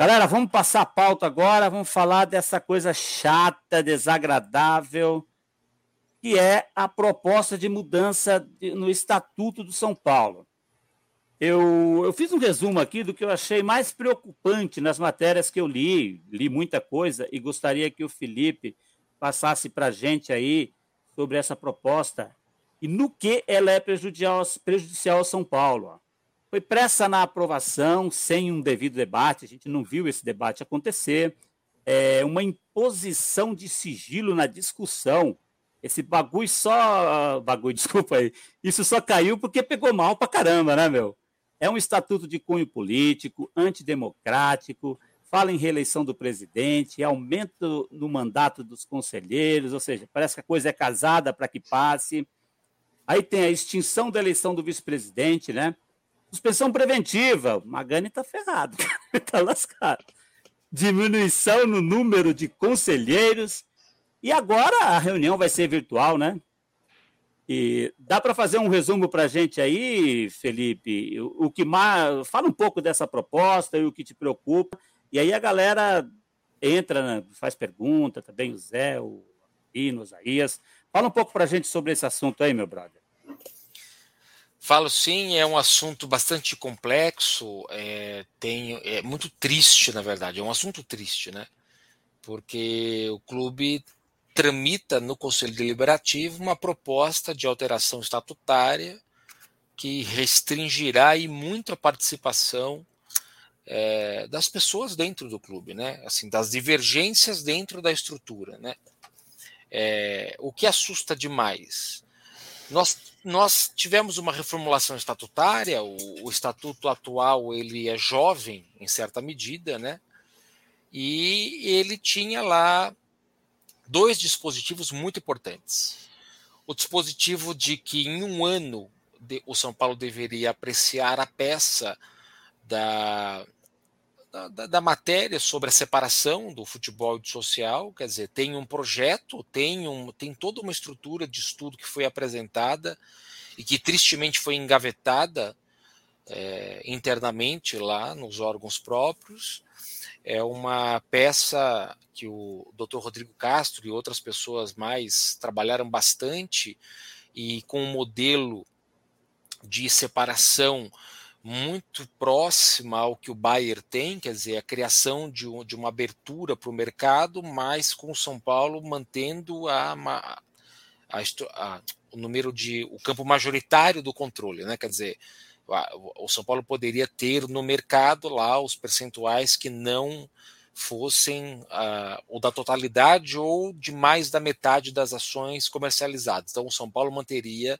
Galera, vamos passar a pauta agora, vamos falar dessa coisa chata, desagradável, que é a proposta de mudança no Estatuto do São Paulo. Eu, eu fiz um resumo aqui do que eu achei mais preocupante nas matérias que eu li, li muita coisa e gostaria que o Felipe passasse para a gente aí sobre essa proposta e no que ela é prejudicial, prejudicial ao São Paulo. Foi pressa na aprovação, sem um devido debate, a gente não viu esse debate acontecer. É uma imposição de sigilo na discussão. Esse bagulho só. Bagulho, desculpa aí. Isso só caiu porque pegou mal pra caramba, né, meu? É um estatuto de cunho político, antidemocrático, fala em reeleição do presidente, aumento no mandato dos conselheiros, ou seja, parece que a coisa é casada para que passe. Aí tem a extinção da eleição do vice-presidente, né? Suspensão preventiva. Magani está ferrado, está lascado. Diminuição no número de conselheiros. E agora a reunião vai ser virtual, né? E dá para fazer um resumo para a gente aí, Felipe? O, o que mais. Fala um pouco dessa proposta e o que te preocupa. E aí a galera entra, né, faz pergunta também, o Zé, o Ino, o Isaías. Fala um pouco para a gente sobre esse assunto aí, meu brother. Falo sim, é um assunto bastante complexo, é, tem, é muito triste, na verdade, é um assunto triste, né? Porque o clube tramita no Conselho Deliberativo uma proposta de alteração estatutária que restringirá e muito a participação é, das pessoas dentro do clube, né? Assim, das divergências dentro da estrutura, né? É, o que assusta demais nós, nós tivemos uma reformulação estatutária, o, o, estatuto atual ele é jovem em certa medida, né? E ele tinha lá dois dispositivos muito importantes. O dispositivo de que em um ano de, o São Paulo deveria apreciar a peça da, da, da, matéria sobre a separação do futebol e do social, quer dizer, tem um projeto, tem, um, tem toda uma estrutura de estudo que foi apresentada e que tristemente foi engavetada é, internamente lá nos órgãos próprios. É uma peça que o Dr. Rodrigo Castro e outras pessoas mais trabalharam bastante e com um modelo de separação muito próxima ao que o Bayer tem, quer dizer, a criação de, um, de uma abertura para o mercado, mas com o São Paulo mantendo a, a, a, o número de o campo majoritário do controle, né? Quer dizer, o São Paulo poderia ter no mercado lá os percentuais que não fossem uh, ou da totalidade ou de mais da metade das ações comercializadas. Então, o São Paulo manteria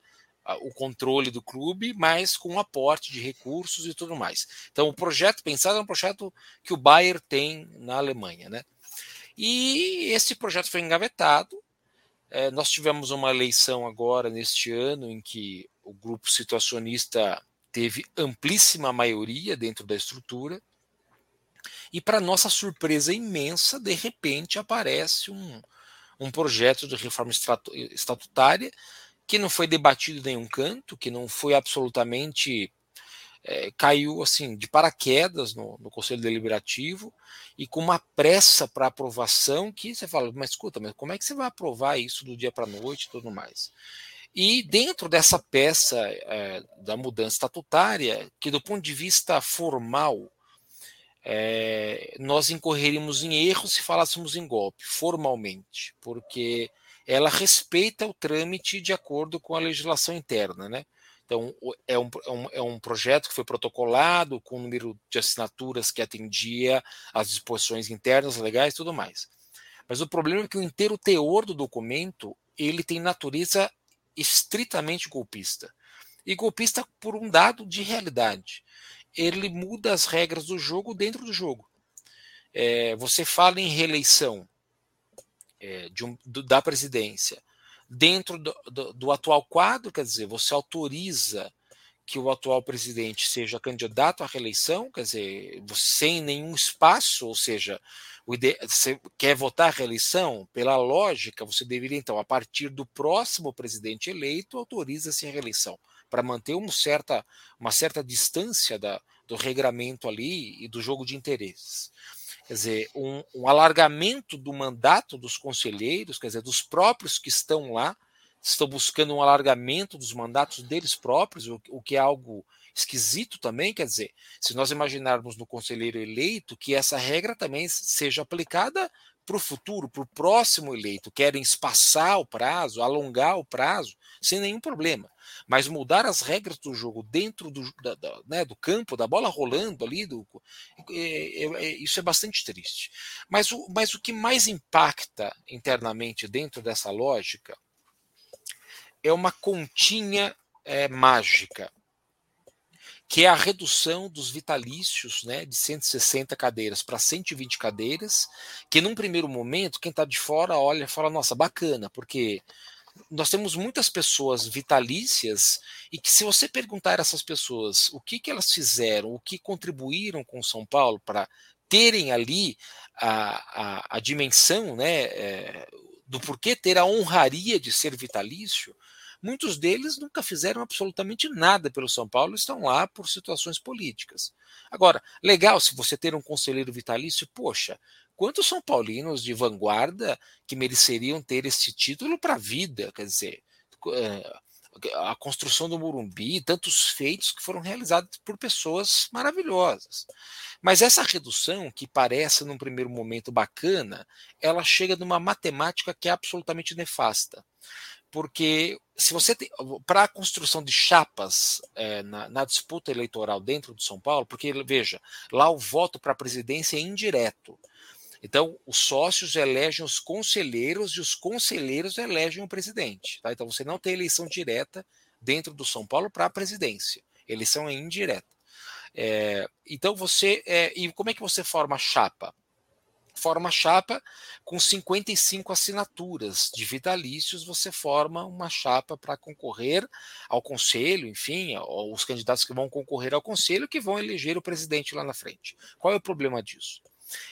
o controle do clube, mas com aporte de recursos e tudo mais. Então, o projeto pensado é um projeto que o Bayer tem na Alemanha. Né? E esse projeto foi engavetado. É, nós tivemos uma eleição agora, neste ano, em que o grupo situacionista teve amplíssima maioria dentro da estrutura. E, para nossa surpresa imensa, de repente aparece um, um projeto de reforma estatutária que não foi debatido em nenhum canto, que não foi absolutamente. É, caiu assim de paraquedas no, no, Conselho Deliberativo e com uma pressa para aprovação que você fala, mas escuta, mas como é que você vai aprovar isso do dia para a noite e tudo mais? E dentro dessa peça é, da mudança estatutária, que do ponto de vista formal, é, nós incorreríamos em erros se falássemos em golpe, formalmente, porque ela respeita o trâmite de acordo com a legislação interna, né? Então, é um, é, um, é um projeto que foi protocolado com um número de assinaturas que atendia às disposições internas, legais e tudo mais. Mas o problema é que o inteiro teor do documento ele tem natureza estritamente golpista. E golpista por um dado de realidade. Ele muda as regras do jogo dentro do jogo. É, você fala em reeleição é, um, do, da presidência dentro do, do, do, atual quadro, quer dizer, você autoriza que o atual presidente seja candidato à reeleição, quer dizer, sem nenhum espaço, ou seja, você quer votar a reeleição, pela lógica, você deveria, então, a partir do próximo presidente eleito, autoriza-se a reeleição, para manter uma certa, uma certa distância da, do regramento ali e do jogo de interesses. Quer dizer, um, um alargamento do mandato dos conselheiros, quer dizer, dos próprios que estão lá, estão buscando um alargamento dos mandatos deles próprios, o, o que é algo esquisito também, quer dizer, se nós imaginarmos no conselheiro eleito que essa regra também seja aplicada para o futuro, para o próximo eleito, querem espaçar o prazo, alongar o prazo, sem nenhum problema. Mas mudar as regras do jogo dentro do, da, da, né, do campo, da bola rolando ali, do, é, é, é, isso é bastante triste. Mas o, mas o que mais impacta internamente dentro dessa lógica é uma continha é, mágica que é a redução dos vitalícios né, de 160 cadeiras para 120 cadeiras, que num primeiro momento, quem está de fora olha e fala, nossa, bacana, porque nós temos muitas pessoas vitalícias e que se você perguntar a essas pessoas o que, que elas fizeram, o que contribuíram com São Paulo para terem ali a, a, a dimensão né, é, do porquê ter a honraria de ser vitalício, Muitos deles nunca fizeram absolutamente nada pelo São Paulo, estão lá por situações políticas. Agora, legal se você ter um conselheiro vitalício, poxa, quantos São Paulinos de vanguarda que mereceriam ter esse título para a vida? Quer dizer, eh, a construção do Morumbi, tantos feitos que foram realizados por pessoas maravilhosas. Mas essa redução, que parece num primeiro momento bacana, ela chega numa matemática que é absolutamente nefasta porque se você para a construção de chapas é, na, na, disputa eleitoral dentro de São Paulo, porque veja, lá o voto para a presidência é indireto. Então, os sócios elegem os conselheiros e os conselheiros elegem o presidente. Tá? Então, você não tem eleição direta dentro do São Paulo para a presidência. Eleição é indireta. É, então, você. É, e como é que você forma a chapa? Forma chapa com 55 assinaturas de vitalícios, você forma uma chapa para concorrer ao conselho, enfim, os candidatos que vão concorrer ao conselho que vão eleger o presidente lá na frente. Qual é o problema disso?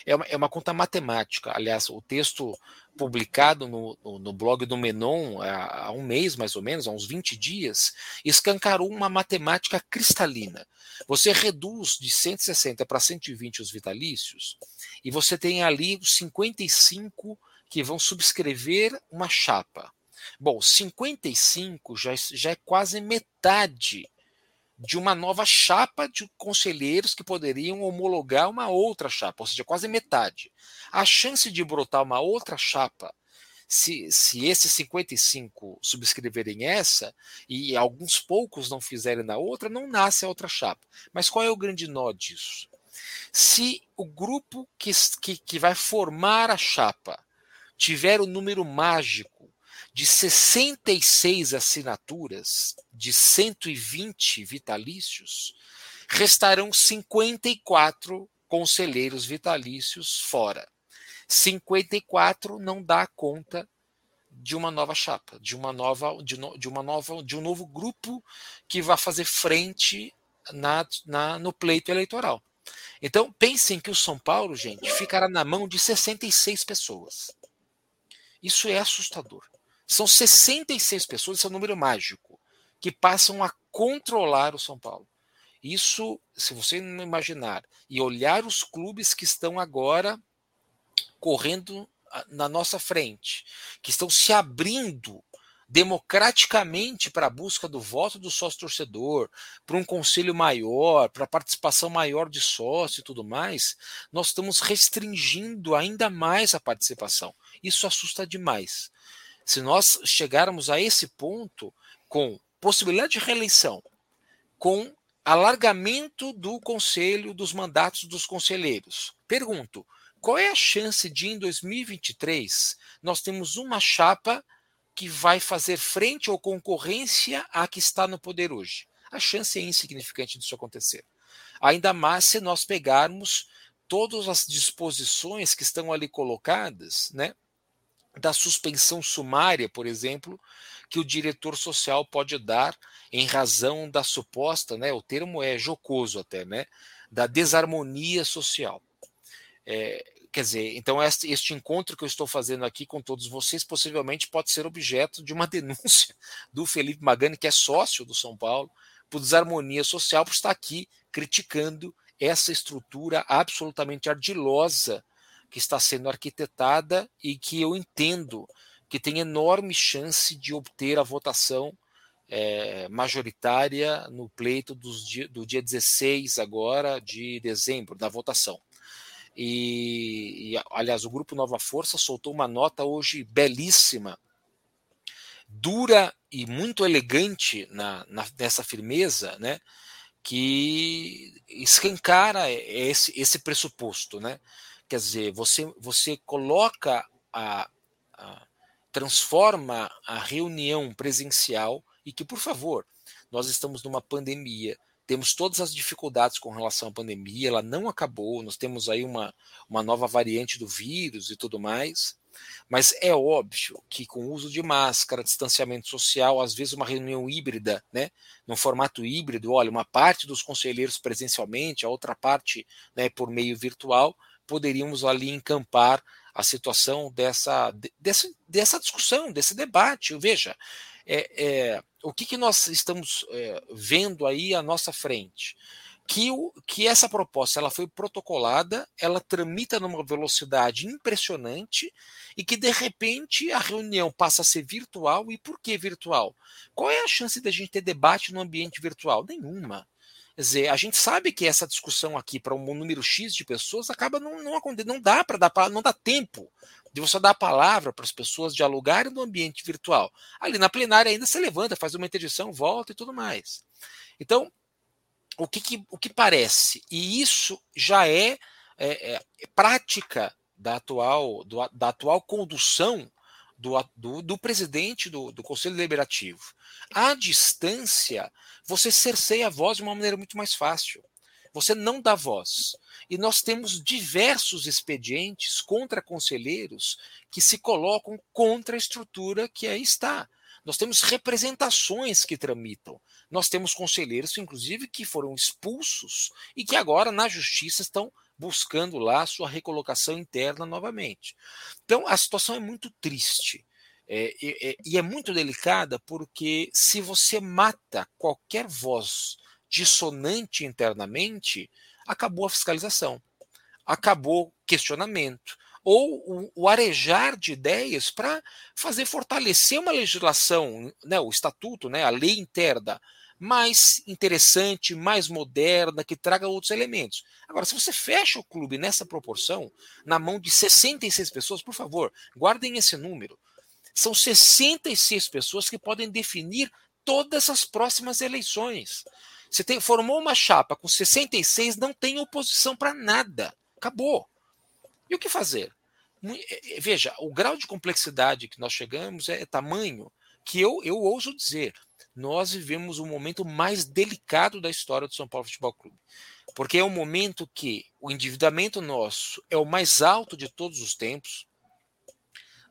É uma, é uma conta matemática. Aliás, o texto publicado no, no, no, blog do Menon há, um mês, mais ou menos, há uns 20 dias, escancarou uma matemática cristalina. Você reduz de 160 para 120 os vitalícios, e você tem ali os 55 que vão subscrever uma chapa. Bom, 55 já, já é quase metade de uma nova chapa de conselheiros que poderiam homologar uma outra chapa, ou seja, quase metade. A chance de brotar uma outra chapa, se, se esses 55 subscreverem essa e alguns poucos não fizerem na outra, não nasce a outra chapa. Mas qual é o grande nó disso? Se o grupo que, que, que vai formar a chapa tiver o número mágico de 66 assinaturas de 120 vitalícios, restarão 54 conselheiros vitalícios fora. 54 não dá conta de uma nova chapa, de uma nova, de, no, de uma nova, de um novo grupo que vai fazer frente na, na, no pleito eleitoral. Então, pensem que o São Paulo, gente, ficará na mão de 66 pessoas. Isso é assustador. São 66 pessoas, esse é um número mágico, que passam a controlar o São Paulo. Isso, se você não imaginar e olhar os clubes que estão agora correndo na nossa frente, que estão se abrindo democraticamente para a busca do voto do sócio torcedor, para um conselho maior, para participação maior de sócio e tudo mais, nós estamos restringindo ainda mais a participação. Isso assusta demais. Se nós chegarmos a esse ponto com possibilidade de reeleição, com alargamento do conselho, dos mandatos dos conselheiros, pergunto: qual é a chance de em 2023 nós temos uma chapa que vai fazer frente ou concorrência à que está no poder hoje? A chance é insignificante disso acontecer. Ainda mais se nós pegarmos todas as disposições que estão ali colocadas, né? Da suspensão sumária, por exemplo, que o diretor social pode dar em razão da suposta, né, o termo é jocoso até, né, da desarmonia social. É, quer dizer, então este, este, encontro que eu estou fazendo aqui com todos vocês possivelmente pode ser objeto de uma denúncia do Felipe Magani, que é sócio do São Paulo, por desarmonia social, por estar aqui criticando essa estrutura absolutamente ardilosa que está sendo arquitetada e que eu entendo que tem enorme chance de obter a votação é, majoritária no pleito do dia 16 agora de dezembro, da votação. E, e, aliás, o Grupo Nova Força soltou uma nota hoje belíssima, dura e muito elegante na, na, nessa firmeza, né? que escancara esse, esse pressuposto, né? Quer dizer, você, você coloca a, a transforma a reunião presencial e que, por favor, nós estamos numa pandemia, temos todas as dificuldades com relação à pandemia, ela não acabou, nós temos aí uma, uma nova variante do vírus e tudo mais. Mas é óbvio que com o uso de máscara, distanciamento social, às vezes uma reunião híbrida, né, num formato híbrido, olha, uma parte dos conselheiros presencialmente, a outra parte né, por meio virtual, poderíamos ali encampar a situação dessa, dessa, dessa discussão, desse debate. Veja, é, é, o que, que nós estamos é, vendo aí à nossa frente? Que, o, que essa proposta ela foi protocolada, ela tramita numa velocidade impressionante e que de repente a reunião passa a ser virtual. E por que virtual? Qual é a chance da gente ter debate no ambiente virtual? Nenhuma. Quer dizer, a gente sabe que essa discussão aqui para um número X de pessoas acaba não, não, não dá para dar não dá tempo de você dar a palavra para as pessoas dialogarem no ambiente virtual. Ali na plenária ainda se levanta, faz uma interdição, volta e tudo mais. Então, o que, que o que parece? E isso já é, é, é prática da atual, do, da atual condução do, do, do, presidente do, do Conselho Deliberativo. À distância, você cerceia a voz de uma maneira muito mais fácil. Você não dá voz. E nós temos diversos expedientes contra conselheiros que se colocam contra a estrutura que aí está. Nós temos representações que tramitam. Nós temos conselheiros, inclusive, que foram expulsos e que agora na justiça estão buscando lá sua recolocação interna novamente. Então a situação é muito triste. É, é, e é muito delicada porque se você mata qualquer voz dissonante internamente, acabou a fiscalização, acabou o questionamento, ou o, o arejar de ideias para fazer fortalecer uma legislação, né, o estatuto, né, a lei interna, mais interessante, mais moderna, que traga outros elementos. Agora, se você fecha o clube nessa proporção, na mão de 66 pessoas, por favor, guardem esse número. São 66 pessoas que podem definir todas as próximas eleições. Você tem, formou uma chapa com 66, não tem oposição para nada. Acabou. E o que fazer? É, é, veja, o grau de complexidade que nós chegamos é, é tamanho que eu, eu ouso dizer, nós vivemos o momento mais delicado da história do São Paulo Futebol Clube. Porque é um momento que o endividamento nosso é o mais alto de todos os tempos.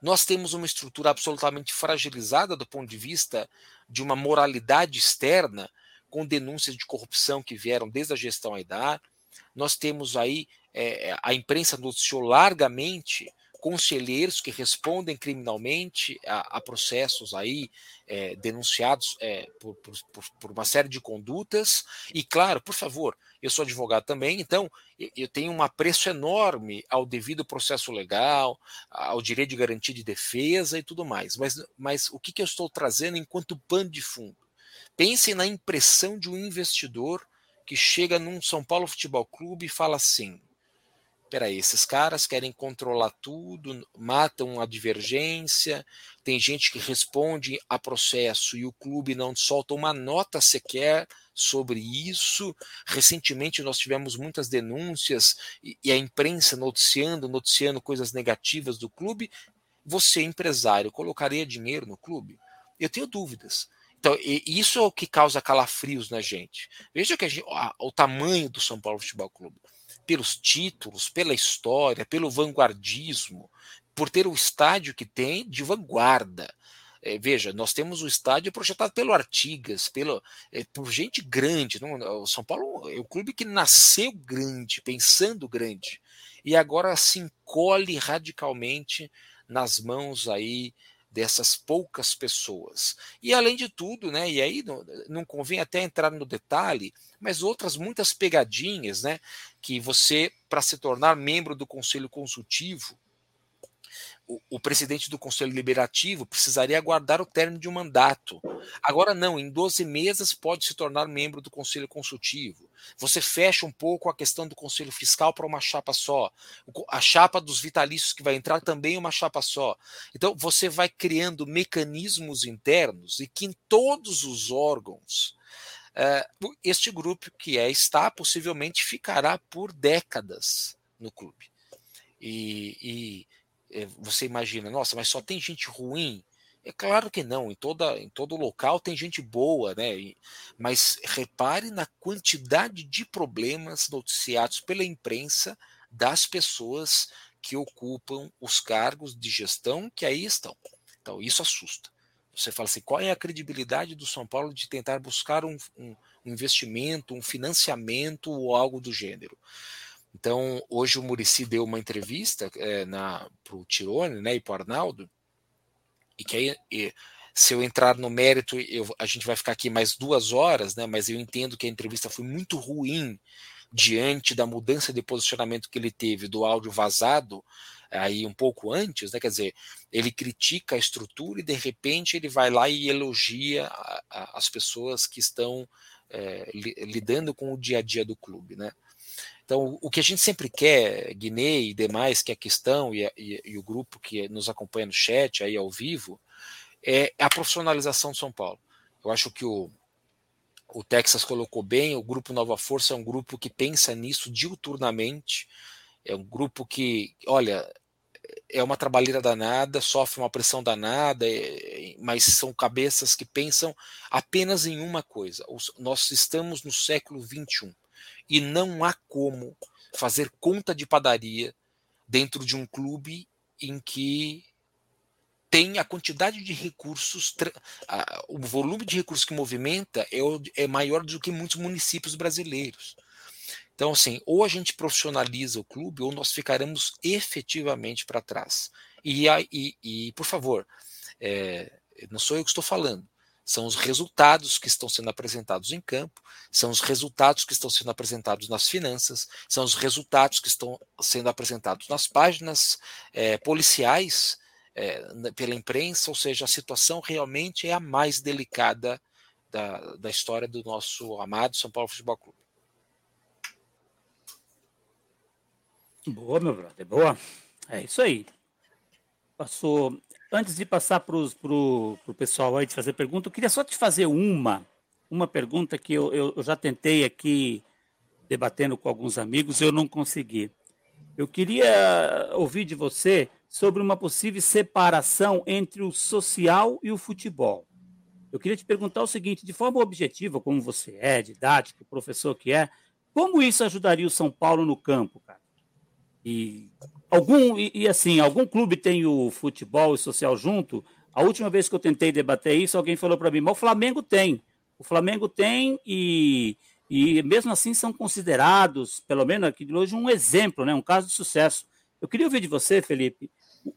Nós temos uma estrutura absolutamente fragilizada do ponto de vista de uma moralidade externa com denúncias de corrupção que vieram desde a gestão Aidar. Nós temos aí, é, a imprensa noticiou largamente conselheiros que respondem criminalmente a, a processos aí é, denunciados é, por, por, por, uma série de condutas. E, claro, por favor, eu sou advogado também, então eu tenho um apreço enorme ao devido processo legal, ao direito de garantia de defesa e tudo mais. Mas, mas o que, que eu estou trazendo enquanto pano de fundo? Pensem na impressão de um investidor que chega num São Paulo Futebol Clube e fala assim: peraí, esses caras querem controlar tudo, matam a divergência, tem gente que responde a processo e o clube não solta uma nota sequer sobre isso. Recentemente nós tivemos muitas denúncias e a imprensa noticiando, noticiando coisas negativas do clube. Você, empresário, colocaria dinheiro no clube? Eu tenho dúvidas. Então, isso é o que causa calafrios na gente. Veja que gente, o tamanho do São Paulo Futebol Clube, pelos títulos, pela história, pelo vanguardismo, por ter o estádio que tem de vanguarda. É, veja, nós temos o estádio projetado pelo Artigas, pelo, é, por gente grande. Não, o São Paulo é o clube que nasceu grande, pensando grande, e agora se encolhe radicalmente nas mãos aí dessas poucas pessoas. E além de tudo, né, e aí não, não convém até entrar no detalhe, mas outras muitas pegadinhas, né, que você para se tornar membro do conselho consultivo, o, presidente do Conselho Liberativo precisaria aguardar o término de um mandato. Agora não, em 12 meses pode se tornar membro do Conselho Consultivo. Você fecha um pouco a questão do Conselho Fiscal para uma chapa só. A chapa dos vitalícios que vai entrar também é uma chapa só. Então você vai criando mecanismos internos e que em todos os órgãos uh, este grupo que é está possivelmente ficará por décadas no clube. E, e você imagina, nossa, mas só tem gente ruim? É claro que não, em, toda, em todo local tem gente boa, né? Mas repare na quantidade de problemas noticiados pela imprensa das pessoas que ocupam os cargos de gestão que aí estão. Então, isso assusta. Você fala assim: qual é a credibilidade do São Paulo de tentar buscar um, um, um investimento, um financiamento ou algo do gênero? Então, hoje o Murici deu uma entrevista é, para o Tirone né, e para o Arnaldo, e que aí, e, se eu entrar no mérito, eu, a gente vai ficar aqui mais duas horas, né, mas eu entendo que a entrevista foi muito ruim diante da mudança de posicionamento que ele teve do áudio vazado aí um pouco antes, né? Quer dizer, ele critica a estrutura e de repente ele vai lá e elogia a, a, as pessoas que estão é, lidando com o dia a dia do clube, né? Então, o que a gente sempre quer, Guiné e demais, que é a questão e, e, e, o grupo que nos acompanha no chat, aí ao vivo, é a profissionalização de São Paulo. Eu acho que o, o Texas colocou bem, o grupo Nova Força é um grupo que pensa nisso diuturnamente, é um grupo que, olha, é uma trabalheira danada, sofre uma pressão danada, é, mas são cabeças que pensam apenas em uma coisa. Nós estamos no século XXI e não há como fazer conta de padaria dentro de um clube em que tem a quantidade de recursos, o volume de recursos que movimenta é, é maior do que muitos municípios brasileiros. Então, assim, ou a gente profissionaliza o clube, ou nós ficaremos efetivamente para trás. E, e, e, por favor, é, não sou eu que estou falando são os resultados que estão sendo apresentados em campo, são os resultados que estão sendo apresentados nas finanças, são os resultados que estão sendo apresentados nas páginas é, policiais é, pela imprensa, ou seja, a situação realmente é a mais delicada da, da história do nosso amado São Paulo Futebol Clube. Boa, meu brother, boa. É isso aí. Passou antes de passar para o pessoal aí de fazer pergunta, eu queria só te fazer uma, uma pergunta que eu, eu, já tentei aqui debatendo com alguns amigos, eu não consegui. Eu queria ouvir de você sobre uma possível separação entre o social e o futebol. Eu queria te perguntar o seguinte, de forma objetiva, como você é, didático, professor que é, como isso ajudaria o São Paulo no campo, cara? E algum e, e, assim, algum clube tem o futebol e social junto? A última vez que eu tentei debater isso, alguém falou para mim, mas o Flamengo tem. O Flamengo tem e, e mesmo assim são considerados, pelo menos aqui de hoje, um exemplo, né? um caso de sucesso. Eu queria ouvir de você, Felipe,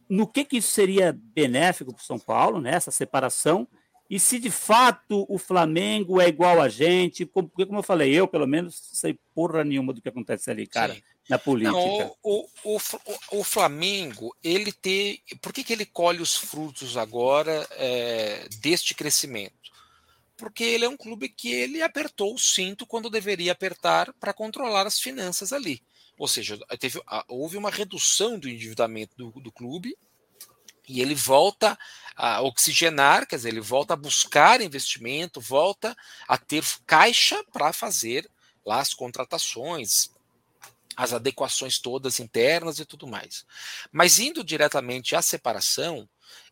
no que, que isso seria benéfico para o São Paulo, né? essa separação, e se de fato o Flamengo é igual a gente, porque como eu falei, eu pelo menos sei porra nenhuma do que acontece ali, cara. Sim na política. Não, o, o, o, o, Flamengo, ele tem. Por que, que ele colhe os frutos agora é, deste crescimento? Porque ele é um clube que ele apertou o cinto quando deveria apertar para controlar as finanças ali. Ou seja, teve, houve uma redução do endividamento do, do clube e ele volta a oxigenar, quer dizer, ele volta a buscar investimento, volta a ter caixa para fazer lá as contratações, as adequações todas internas e tudo mais. Mas indo diretamente à separação,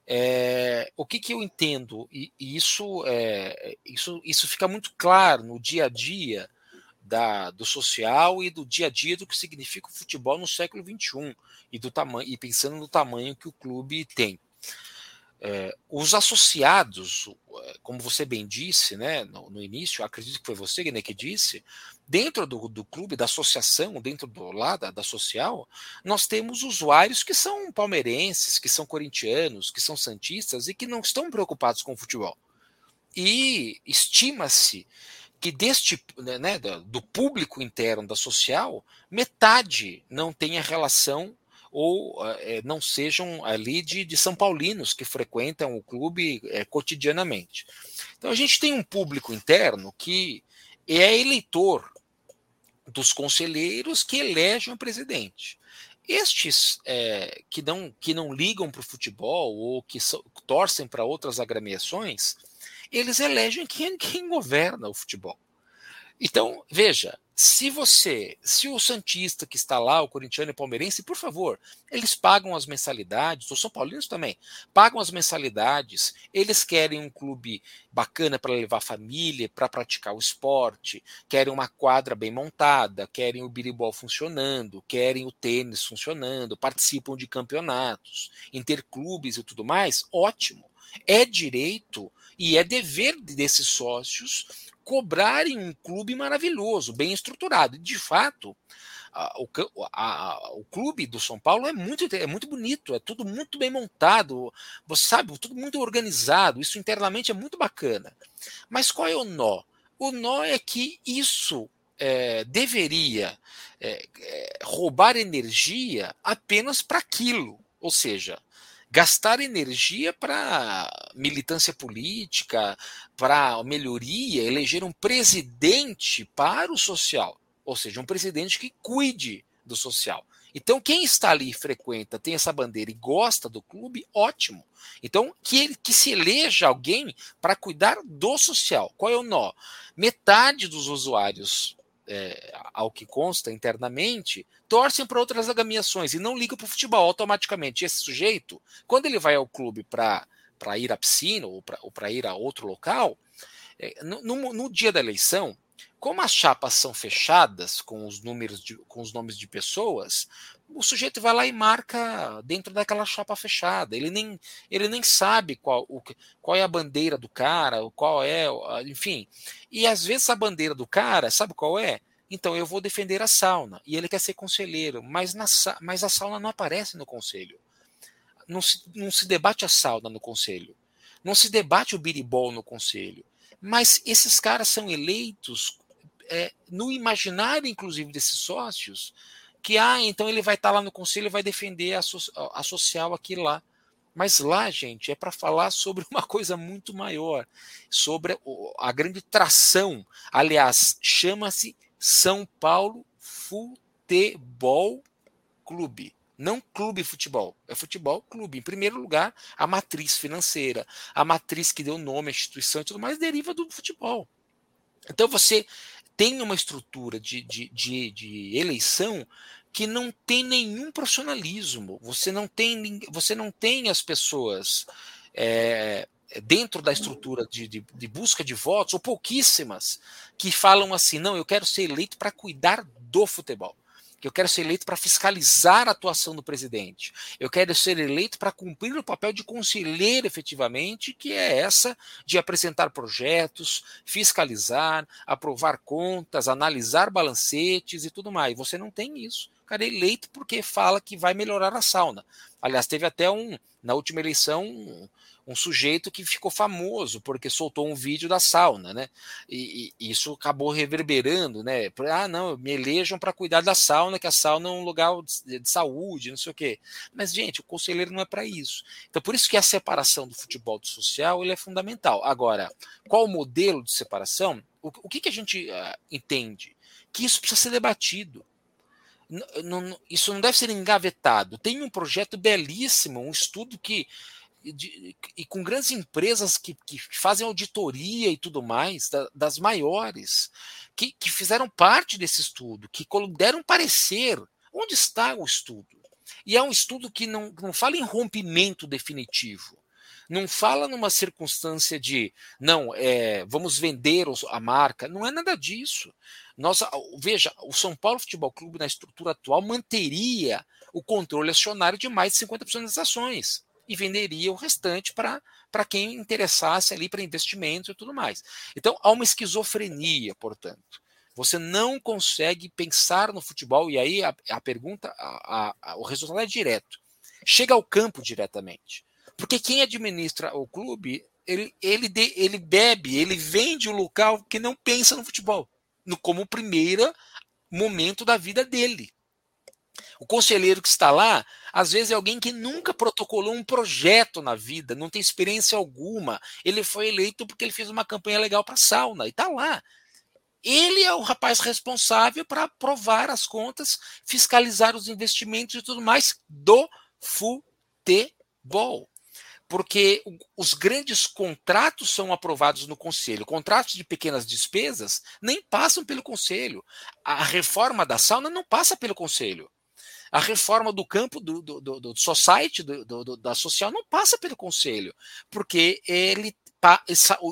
é, o que, que eu entendo, e, e isso, é, isso, isso fica muito claro no dia a dia da, do social e do dia a dia do que significa o futebol no século XXI e, do tamanho, e pensando no tamanho que o clube tem. É, os associados, como você bem disse né, no, no início, acredito que foi você né, que disse, dentro do, do clube, da associação, dentro do lá da, da social, nós temos usuários que são palmeirenses, que são corintianos, que são santistas e que não estão preocupados com o futebol. E estima-se que deste né, né do público interno da social, metade não tenha relação ou é, não sejam ali de, de São Paulinos que frequentam o clube é, cotidianamente. Então a gente tem um público interno que é eleitor dos conselheiros que elegem o presidente. Estes é, que, não, que não ligam para o futebol ou que so, torcem para outras agremiações, eles elegem quem, quem governa o futebol. Então, veja, se você, se o Santista que está lá, o corintiano e palmeirense, por favor, eles pagam as mensalidades, os São Paulinos também, pagam as mensalidades, eles querem um clube bacana para levar a família, para praticar o esporte, querem uma quadra bem montada, querem o biribol funcionando, querem o tênis funcionando, participam de campeonatos, interclubes e tudo mais, ótimo. É direito e é dever desses sócios cobrarem um clube maravilhoso, bem estruturado. De fato, a, o, a, o, clube do São Paulo é muito, é muito bonito, é tudo muito bem montado, você sabe, tudo muito organizado, isso internamente é muito bacana. Mas qual é o nó? O nó é que isso é, deveria é, é, roubar energia apenas para aquilo, ou seja, gastar energia para militância política, para melhoria, eleger um presidente para o social, ou seja, um presidente que cuide do social. Então, quem está ali frequenta, tem essa bandeira e gosta do clube, ótimo. Então, que, ele, que se eleja alguém para cuidar do social. Qual é o nó? Metade dos usuários é, ao que consta internamente, torcem para outras agremiações e não ligam para o futebol automaticamente. Esse sujeito, quando ele vai ao clube para ir à piscina ou para ir a outro local, é, no, no, no, dia da eleição, como as chapas são fechadas com os números de, com os nomes de pessoas, o sujeito vai lá e marca dentro daquela chapa fechada. Ele nem, ele nem sabe qual, o, qual é a bandeira do cara, qual é, enfim. E às vezes a bandeira do cara, sabe qual é? Então eu vou defender a sauna. E ele quer ser conselheiro, mas, na, mas a sauna não aparece no conselho. Não se, não se debate a sauna no conselho. Não se debate o biribol no conselho. Mas esses caras são eleitos é, no imaginário, inclusive, desses sócios, que ah, então ele vai estar lá no conselho e vai defender a, so, a social aqui lá. Mas lá, gente, é para falar sobre uma coisa muito maior, sobre a grande tração. Aliás, chama-se São Paulo Futebol Clube. Não clube futebol, é futebol clube. Em primeiro lugar, a matriz financeira, a matriz que deu nome à instituição e tudo mais deriva do futebol. Então você tem uma estrutura de, de, de, de eleição que não tem nenhum profissionalismo. Você não tem, você não tem as pessoas é, dentro da estrutura de, de, de, busca de votos, ou pouquíssimas, que falam assim: não, eu quero ser eleito para cuidar do futebol eu quero ser eleito para fiscalizar a atuação do presidente. Eu quero ser eleito para cumprir o papel de conselheiro efetivamente, que é essa de apresentar projetos, fiscalizar, aprovar contas, analisar balancetes e tudo mais. Você não tem isso. O cara é eleito porque fala que vai melhorar a sauna. Aliás, teve até um, na última eleição, um, um sujeito que ficou famoso porque soltou um vídeo da sauna, né? E, e isso acabou reverberando, né? Ah, não, me elejam para cuidar da sauna, que a sauna é um lugar de, de saúde, não sei o quê. Mas, gente, o conselheiro não é para isso. Então, por isso que a separação do futebol do social ele é fundamental. Agora, qual o modelo de separação? O, o que, que a gente uh, entende? Que isso precisa ser debatido. isso não deve ser engavetado. Tem um projeto belíssimo, um estudo que de, e com grandes empresas que, que, fazem auditoria e tudo mais, da, das maiores, que, que fizeram parte desse estudo, que deram parecer. Onde está o estudo? E é um estudo que não, não fala em rompimento definitivo. Não fala numa circunstância de, não, é, vamos vender a marca. Não é nada disso. Nós, veja, o São Paulo Futebol Clube, na estrutura atual, manteria o controle acionário de mais de 50% das ações. E venderia o restante para quem interessasse ali para investimentos e tudo mais. Então há uma esquizofrenia, portanto. Você não consegue pensar no futebol, e aí a, a pergunta, a, a, o resultado é direto. Chega ao campo diretamente. Porque quem administra o clube, ele, ele, de, ele bebe, ele vende o local que não pensa no futebol, no, como primeiro momento da vida dele. O conselheiro que está lá, às vezes é alguém que nunca protocolou um projeto na vida, não tem experiência alguma. Ele foi eleito porque ele fez uma campanha legal para a sauna e está lá. Ele é o rapaz responsável para aprovar as contas, fiscalizar os investimentos e tudo mais do futebol. Porque os grandes contratos são aprovados no conselho. Contratos de pequenas despesas nem passam pelo conselho. A reforma da sauna não passa pelo conselho. A reforma do campo do, do, do, do society, do, do, da social, não passa pelo conselho, porque ele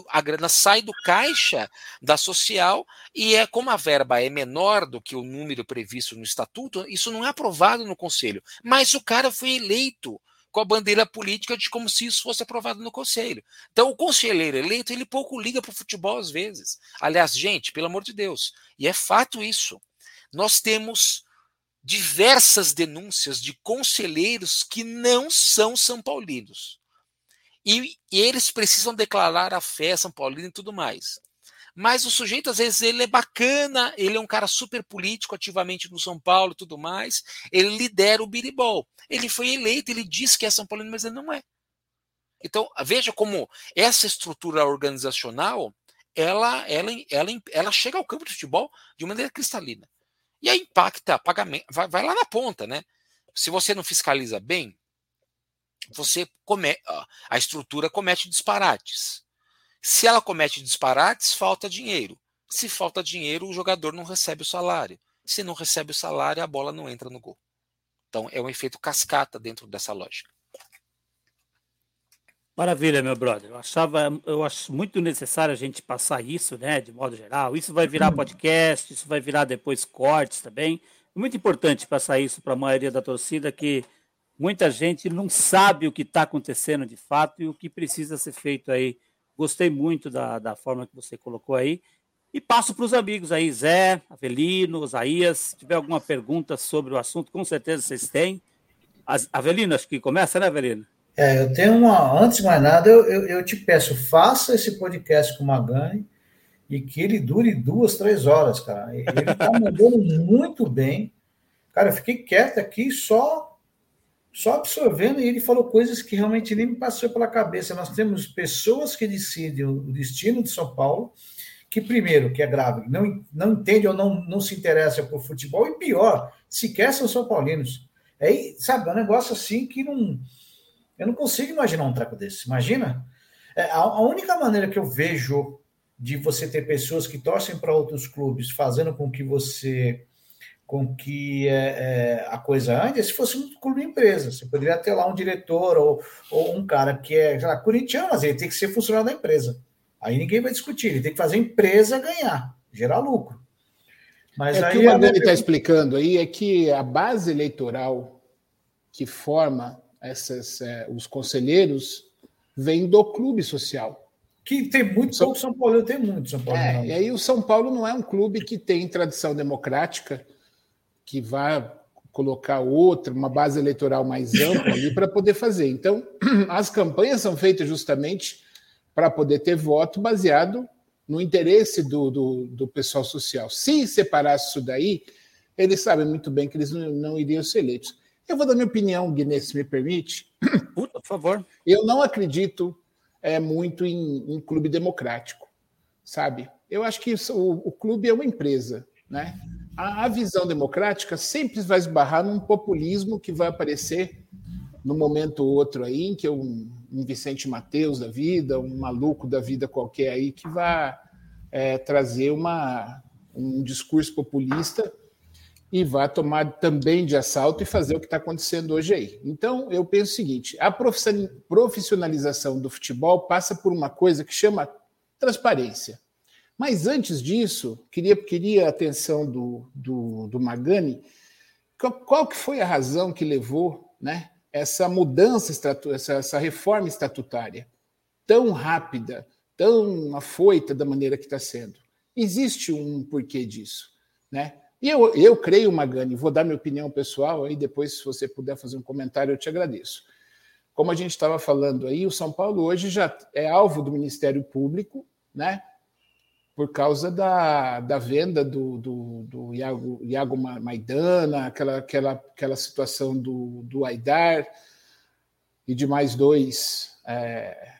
a grana sai do caixa da social e é como a verba é menor do que o número previsto no estatuto, isso não é aprovado no conselho. Mas o cara foi eleito com a bandeira política de como se isso fosse aprovado no conselho. Então o conselheiro eleito, ele pouco liga para o futebol às vezes. Aliás, gente, pelo amor de Deus, e é fato isso. Nós temos diversas denúncias de conselheiros que não são são paulinos. E, e eles precisam declarar a fé São Paulino e tudo mais. Mas o sujeito, às vezes, ele é bacana, ele é um cara super político, ativamente no São Paulo e tudo mais. Ele lidera o biribol. Ele foi eleito, ele diz que é São Paulino, mas ele não é. Então, veja como essa estrutura organizacional ela, ela, ela, ela chega ao campo de futebol de maneira cristalina. E aí impacta pagamento, vai, vai lá na ponta, né? Se você não fiscaliza bem, você come, a estrutura comete disparates. Se ela comete disparates, falta dinheiro. Se falta dinheiro, o jogador não recebe o salário. Se não recebe o salário, a bola não entra no gol. Então é um efeito cascata dentro dessa lógica. Maravilha, meu brother. Eu achava, eu acho muito necessário a gente passar isso, né, de modo geral. Isso vai virar podcast, isso vai virar depois cortes também. Muito importante passar isso para a maioria da torcida que muita gente não sabe o que está acontecendo de fato e o que precisa ser feito aí. Gostei muito da, da forma que você colocou aí. E passo para os amigos aí, Zé, Avelino, Osaías. Se tiver alguma pergunta sobre o assunto, com certeza vocês têm. Avelino, acho que começa, né, Avelino? É, eu tenho uma. Antes de mais nada, eu, eu, eu te peço, faça esse podcast com o Magani e que ele dure duas, três horas, cara. Ele está mandando muito bem. Cara, eu fiquei quieto aqui só só absorvendo, e ele falou coisas que realmente nem me passou pela cabeça. Nós temos pessoas que decidem o destino de São Paulo, que, primeiro, que é grave, não, não entende ou não, não se interessa por futebol, e pior, sequer são São Paulinos. É, sabe, é um negócio assim que não. Eu não consigo imaginar um treco desse. Imagina? É, a, a única maneira que eu vejo de você ter pessoas que torcem para outros clubes, fazendo com que você com que é, é, a coisa ande se fosse um clube empresa. Você poderia ter lá um diretor ou, ou um cara que é lá, corintiano, mas ele tem que ser funcionário da empresa. Aí ninguém vai discutir, ele tem que fazer a empresa ganhar, gerar lucro. Mas é o que o Magani está explicando aí é que a base eleitoral que forma essas, é, os conselheiros vem do clube social. Que tem muito São... pouco São Paulo, tem muito São Paulo. É, e aí o São Paulo não é um clube que tem tradição democrática, que vai colocar outra, uma base eleitoral mais ampla ali para poder fazer. Então, as campanhas são feitas justamente para poder ter voto baseado no interesse do, do, do, pessoal social. Se separasse isso daí, eles sabem muito bem que eles não, não iriam ser eleitos. Eu vou dar minha opinião, Guiné, se me permite. Puta, por favor. Eu não acredito é, muito em, em clube democrático, sabe? Eu acho que o, o clube é uma empresa, né? a, a visão democrática sempre vai esbarrar num populismo que vai aparecer no momento ou outro aí, em que um, um Vicente Mateus da vida, um maluco da vida qualquer aí, que vai é, trazer uma, um discurso populista e vai tomar também de assalto e fazer o que está acontecendo hoje aí. Então, eu penso o seguinte: a profissionalização do futebol passa por uma coisa que chama transparência. Mas antes disso, queria, queria a atenção do, do, do Magani. Qual, qual, que foi a razão que levou né, essa mudança, essa, essa reforma estatutária tão rápida, tão afoita da maneira que está sendo? Existe um porquê disso, né? E eu, eu creio, Magani, vou dar minha opinião pessoal, aí depois, se você puder fazer um comentário, eu te agradeço. Como a gente estava falando aí, o São Paulo hoje já é alvo do Ministério Público, né? Por causa da, da venda do, do, do Iago, Iago Maidana, aquela, aquela, aquela situação do, do Aidar e de mais dois é,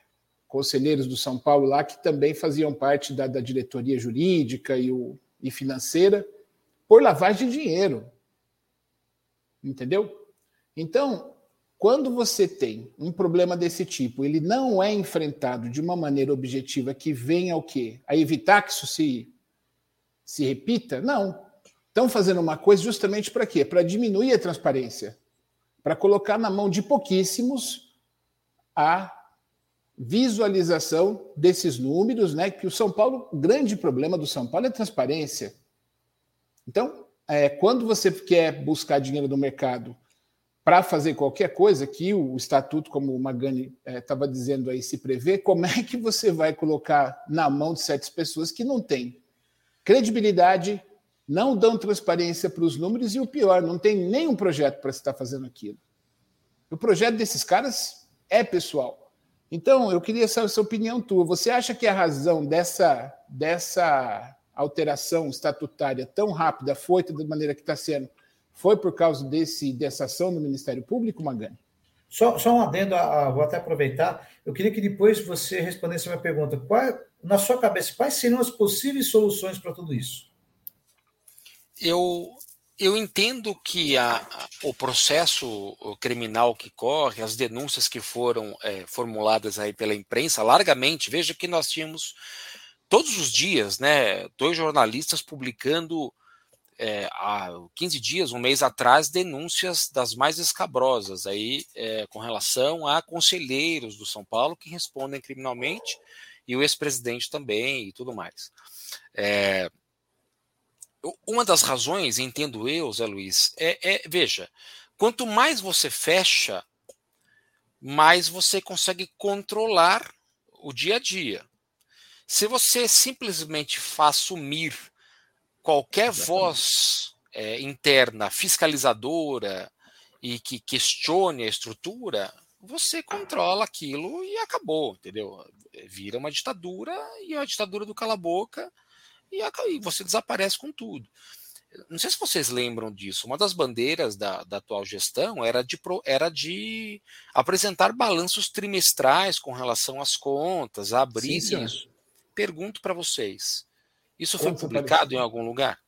conselheiros do São Paulo lá que também faziam parte da, da diretoria jurídica e, o, e financeira por lavagem de dinheiro. Entendeu? Então, quando você tem um problema desse tipo, ele não é enfrentado de uma maneira objetiva que venha ao quê? A evitar que isso se, se repita? Não. Estão fazendo uma coisa justamente para quê? Para diminuir a transparência, para colocar na mão de pouquíssimos a visualização desses números, né? Que o São Paulo, o grande problema do São Paulo é transparência. Então, é, quando você quer buscar dinheiro no mercado para fazer qualquer coisa, que o estatuto, como o Magani estava é, dizendo aí, se prevê, como é que você vai colocar na mão de certas pessoas que não têm credibilidade, não dão transparência para os números e o pior, não tem nenhum projeto para estar fazendo aquilo. O projeto desses caras é pessoal. Então, eu queria saber a sua opinião tua. Você acha que a razão dessa, dessa alteração estatutária tão rápida, foi da maneira que está sendo, foi por causa desse, dessa ação do Ministério Público, Magani? Só, só um adendo, a, a, vou até aproveitar. Eu queria que depois você respondesse a minha pergunta. Qual, na sua cabeça, quais seriam as possíveis soluções para tudo isso? Eu, eu entendo que a, o processo criminal que corre, as denúncias que foram é, formuladas aí pela imprensa, largamente, veja que nós tínhamos todos os dias, né, dois jornalistas publicando é, há 15 dias, um mês atrás, denúncias das mais escabrosas aí é, com relação a conselheiros do São Paulo que respondem criminalmente e o ex-presidente também e tudo mais. É, uma das razões, entendo eu, Zé Luiz, é, é veja, quanto mais você fecha, mais você consegue controlar o dia a dia. Se você simplesmente faz sumir qualquer Exatamente. voz é, interna fiscalizadora e que questione a estrutura, você controla aquilo e acabou, entendeu? Vira uma ditadura e a ditadura do cala-boca e, e você desaparece com tudo. Não sei se vocês lembram disso. Uma das bandeiras da, da atual gestão era de, era de apresentar balanços trimestrais com relação às contas, abrir sim, isso. Pergunto para vocês: isso foi publicado em algum lugar?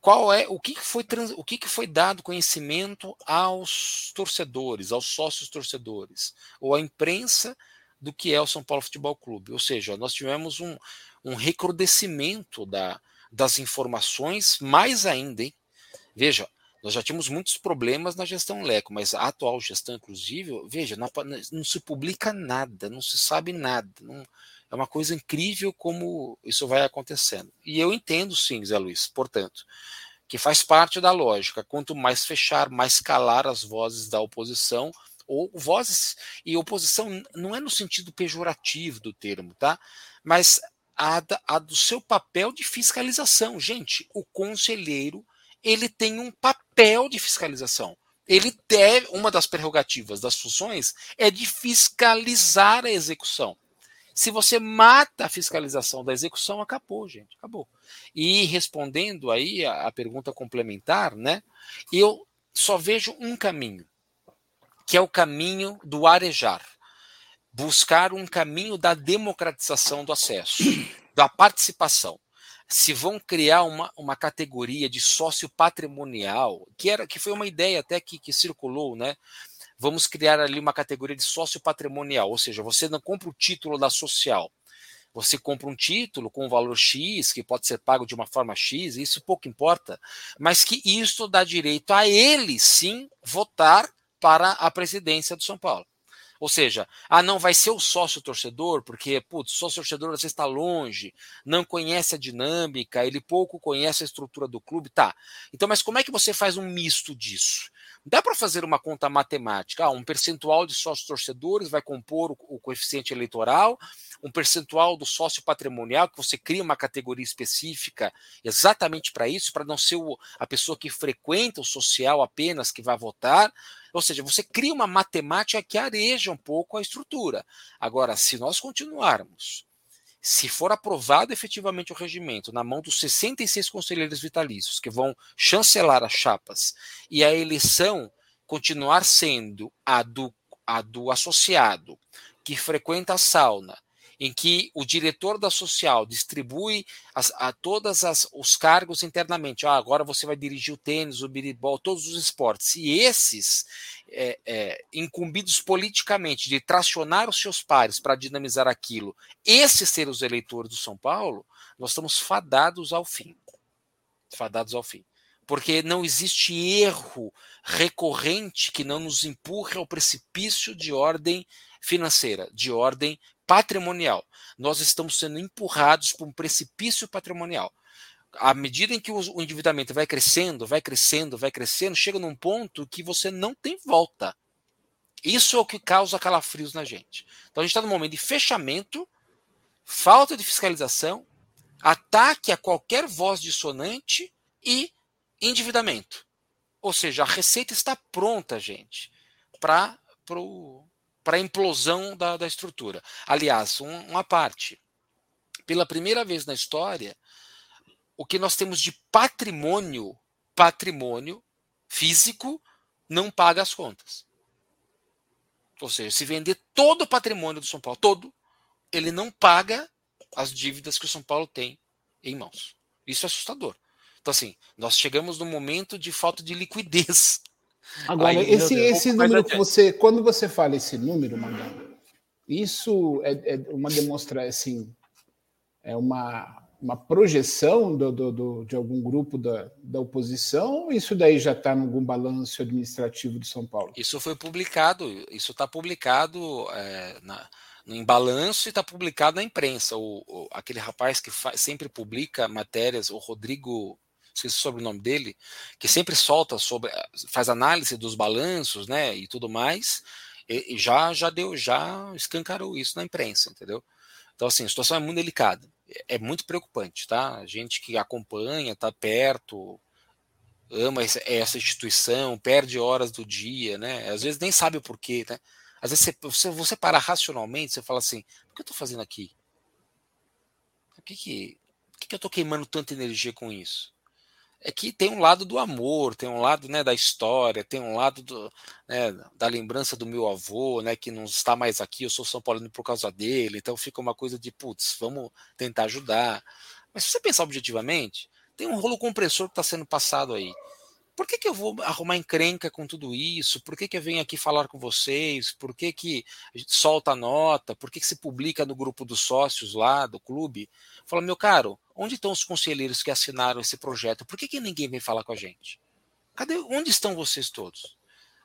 Qual é o que foi o que foi dado conhecimento aos torcedores, aos sócios torcedores ou à imprensa do que é o São Paulo Futebol Clube? Ou seja, nós tivemos um, um recrudescimento da, das informações, mais ainda, hein? Veja, nós já tínhamos muitos problemas na gestão Leco, mas a atual gestão, inclusive, veja, não, não se publica nada, não se sabe nada. Não, é uma coisa incrível como isso vai acontecendo. E eu entendo sim, Zé Luiz, portanto, que faz parte da lógica. Quanto mais fechar, mais calar as vozes da oposição, ou vozes e oposição não é no sentido pejorativo do termo, tá? Mas a, a do seu papel de fiscalização. Gente, o conselheiro ele tem um papel de fiscalização. Ele deve, uma das prerrogativas das funções é de fiscalizar a execução. Se você mata a fiscalização da execução, acabou, gente, acabou. E respondendo aí a, a pergunta complementar, né? Eu só vejo um caminho, que é o caminho do arejar. Buscar um caminho da democratização do acesso, da participação se vão criar uma, uma categoria de sócio patrimonial, que era que foi uma ideia até que, que circulou, né? Vamos criar ali uma categoria de sócio patrimonial, ou seja, você não compra o título da social, você compra um título com um valor X, que pode ser pago de uma forma X, isso pouco importa, mas que isso dá direito a ele sim votar para a presidência do São Paulo. Ou seja, ah, não vai ser o sócio torcedor, porque, putz, sócio torcedor você está longe, não conhece a dinâmica, ele pouco conhece a estrutura do clube, tá. Então, mas como é que você faz um misto disso? Dá para fazer uma conta matemática. Ah, um percentual de sócios torcedores vai compor o, o coeficiente eleitoral, um percentual do sócio patrimonial, que você cria uma categoria específica exatamente para isso, para não ser o, a pessoa que frequenta o social apenas que vai votar. Ou seja, você cria uma matemática que areja um pouco a estrutura. Agora, se nós continuarmos se for aprovado efetivamente o regimento na mão dos 66 conselheiros vitalícios que vão chancelar as chapas e a eleição continuar sendo a do, a do associado que frequenta a sauna, em que o diretor da social distribui as, a todos os cargos internamente. Ah, agora você vai dirigir o tênis, o biribol, todos os esportes. E esses é, é, incumbidos politicamente de tracionar os seus pares para dinamizar aquilo, esses serem os eleitores do São Paulo, nós estamos fadados ao fim. Fadados ao fim. Porque não existe erro recorrente que não nos empurre ao precipício de ordem financeira, de ordem patrimonial. Nós estamos sendo empurrados para um precipício patrimonial. À medida em que o endividamento vai crescendo, vai crescendo, vai crescendo, chega num ponto que você não tem volta. Isso é o que causa calafrios na gente. Então a gente está num momento de fechamento, falta de fiscalização, ataque a qualquer voz dissonante e endividamento. Ou seja, a receita está pronta, gente, para para a implosão da, da estrutura. Aliás, um, uma parte. Pela primeira vez na história, o que nós temos de patrimônio, patrimônio físico, não paga as contas. Ou seja, se vender todo o patrimônio do São Paulo, todo, ele não paga as dívidas que o São Paulo tem em mãos. Isso é assustador. Então, assim, nós chegamos num momento de falta de liquidez Agora, Aí, esse, esse número que você. Quando você fala esse número, Magano, isso é, é, uma demonstração, assim, é uma, uma projeção do, do, do, de algum grupo da, da oposição? Isso daí já está em algum balanço administrativo de São Paulo? Isso foi publicado, isso está publicado é, na, em balanço e está publicado na imprensa. O, o, aquele rapaz que sempre publica matérias, o Rodrigo esqueci o sobrenome dele, que sempre solta sobre, faz análise dos balanços, né, e tudo mais, e, e já já deu, já escancarou isso na imprensa, entendeu? Então assim, a situação é muito delicada, é, é muito preocupante, tá? A gente que acompanha, tá perto, ama essa instituição, perde horas do dia, né? Às vezes nem sabe o porquê, né? Às vezes você, você para racionalmente, você fala assim, o que eu estou fazendo aqui? O que que, por que, que eu estou queimando tanta energia com isso? É que tem um lado do amor, tem um lado né, da história, tem um lado do, né, da lembrança do meu avô, né, que não está mais aqui, eu sou São Paulino por causa dele, então fica uma coisa de, putz, vamos tentar ajudar. Mas se você pensar objetivamente, tem um rolo compressor que está sendo passado aí. Por que, que eu vou arrumar encrenca com tudo isso? Por que, que eu venho aqui falar com vocês? Por que, que solta a nota? Por que, que se publica no grupo dos sócios lá do clube? Fala, meu caro, onde estão os conselheiros que assinaram esse projeto? Por que, que ninguém vem falar com a gente? Cadê? Onde estão vocês todos?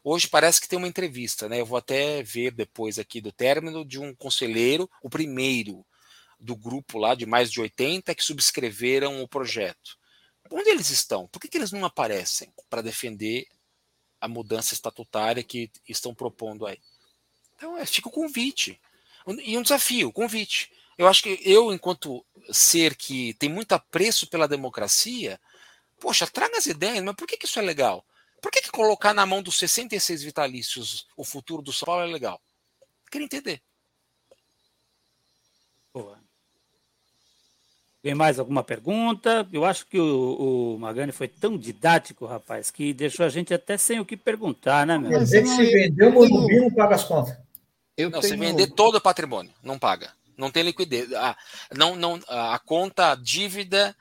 Hoje parece que tem uma entrevista, né? Eu vou até ver depois aqui do término de um conselheiro, o primeiro do grupo lá de mais de 80 que subscreveram o projeto. Onde eles estão? Por que, que eles não aparecem para defender a mudança estatutária que estão propondo aí? Então, é, fica o convite. E um desafio, convite. Eu acho que eu, enquanto ser que tem muito apreço pela democracia, poxa, traga as ideias, mas por que, que isso é legal? Por que, que colocar na mão dos 66 vitalícios o futuro do São Paulo é legal? Queria entender. Boa. Tem mais alguma pergunta? Eu acho que o, o, Magani foi tão didático, rapaz, que deixou a gente até sem o que perguntar, né, meu? Quer dizer que se vender o Morumbi não paga as contas. Eu não, tenho... se vender todo o patrimônio, não paga. Não tem liquidez. A, não, não, a conta, dívida,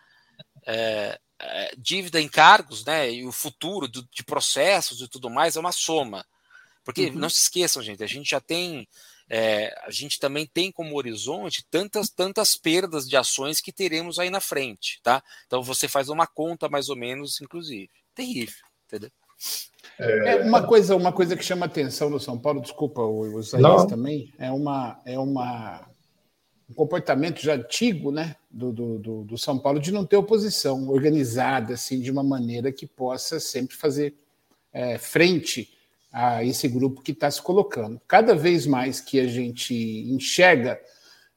é, é, dívida em cargos, né, e o futuro do, de processos e tudo mais é uma soma. Porque uhum. não se esqueçam, gente, a gente já tem é, a gente também tem como horizonte tantas, tantas perdas de ações que teremos aí na frente, tá? Então você faz uma conta mais ou menos, inclusive. Terrível, entendeu? É, uma coisa, uma coisa que chama atenção no São Paulo, desculpa o Isaías também, é uma, é uma um comportamento já antigo, né, do, do, do, São Paulo de não ter oposição organizada assim de uma maneira que possa sempre fazer é, frente a esse grupo que está se colocando. Cada vez mais que a gente enxerga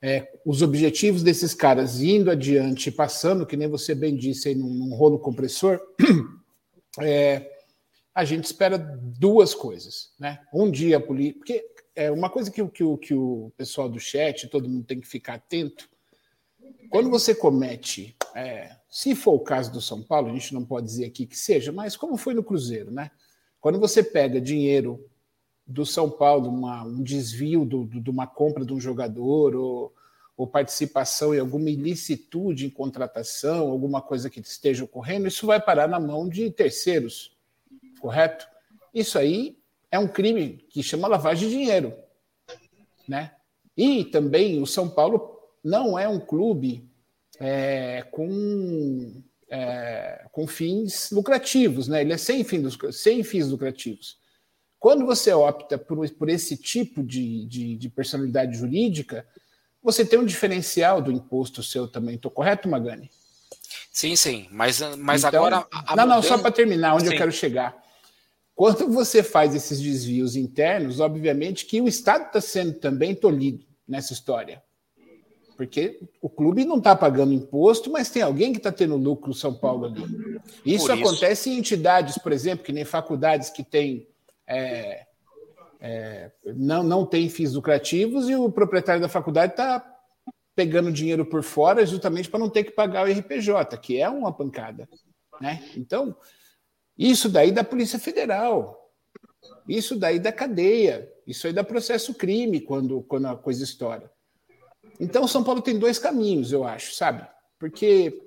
é, os objetivos desses caras indo adiante, passando, que nem você bem disse, aí, num, num rolo compressor, é, a gente espera duas coisas. Né? Um dia a polícia. Porque é uma coisa que, que, que o pessoal do chat, todo mundo tem que ficar atento. Quando você comete, é, se for o caso do São Paulo, a gente não pode dizer aqui que seja, mas como foi no Cruzeiro, né? Quando você pega dinheiro do São Paulo, uma, um desvio do, de uma compra de um jogador ou, ou participação em alguma ilicitude em contratação, alguma coisa que esteja ocorrendo, isso vai parar na mão de terceiros, correto? Isso aí é um crime que chama lavagem de dinheiro, né? E também o São Paulo não é um clube é, com é, com fins lucrativos, né? Ele é sem, fins, sem fins lucrativos. Quando você opta por, por esse tipo de, de, de, personalidade jurídica, você tem um diferencial do imposto seu também. Estou correto, Magani? Sim, sim. Mas, mas então, agora. não, não, só para terminar, onde sim. eu quero chegar. Quando você faz esses desvios internos, obviamente que o Estado está sendo também tolhido nessa história. Porque o clube não está pagando imposto, mas tem alguém que está tendo lucro São Paulo ali. Isso, isso, acontece em entidades, por exemplo, que nem faculdades que têm. É, é, não, não tem fins lucrativos e o proprietário da faculdade está pegando dinheiro por fora justamente para não ter que pagar o RPJ, que é uma pancada. Né? Então, isso daí da Polícia Federal, isso daí da cadeia, isso aí dá processo crime quando, quando a coisa estoura. Então, São Paulo tem dois caminhos, eu acho, sabe? Porque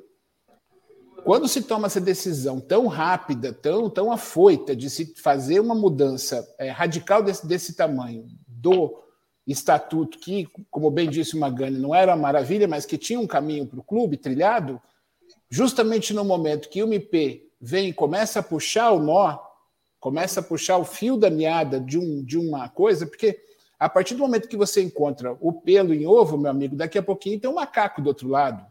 quando se toma essa decisão tão rápida, tão, tão afoita de se fazer uma mudança é, radical desse, desse tamanho do estatuto, que, como bem disse o Magani, não era uma maravilha, mas que tinha um caminho para o clube trilhado, justamente no momento que o MP vem e começa a puxar o nó, começa a puxar o fio da meada de, um, de uma coisa, porque a partir do momento que você encontra o pelo em ovo, meu amigo, daqui a pouquinho tem um macaco do outro lado.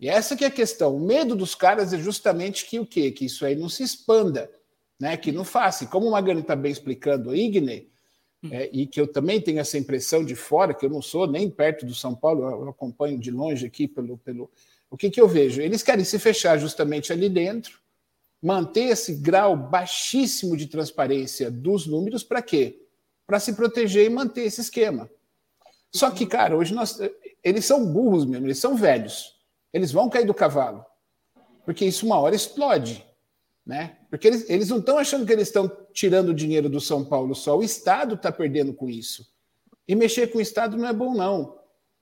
E essa que é a questão. O medo dos caras é justamente que o quê? Que isso aí não se expanda, né? que não faça. Como o Magani está bem explicando o Igne, é, e que eu também tenho essa impressão de fora, que eu não sou nem perto do São Paulo, eu acompanho de longe aqui pelo. pelo o que, que eu vejo? Eles querem se fechar justamente ali dentro, manter esse grau baixíssimo de transparência dos números, para quê? para se proteger e manter esse esquema. Só que, cara, hoje nós, eles são burros mesmo, eles são velhos. Eles vão cair do cavalo. Porque isso uma hora explode. Né? Porque eles, eles não estão achando que eles estão tirando dinheiro do São Paulo só. O Estado está perdendo com isso. E mexer com o Estado não é bom, não.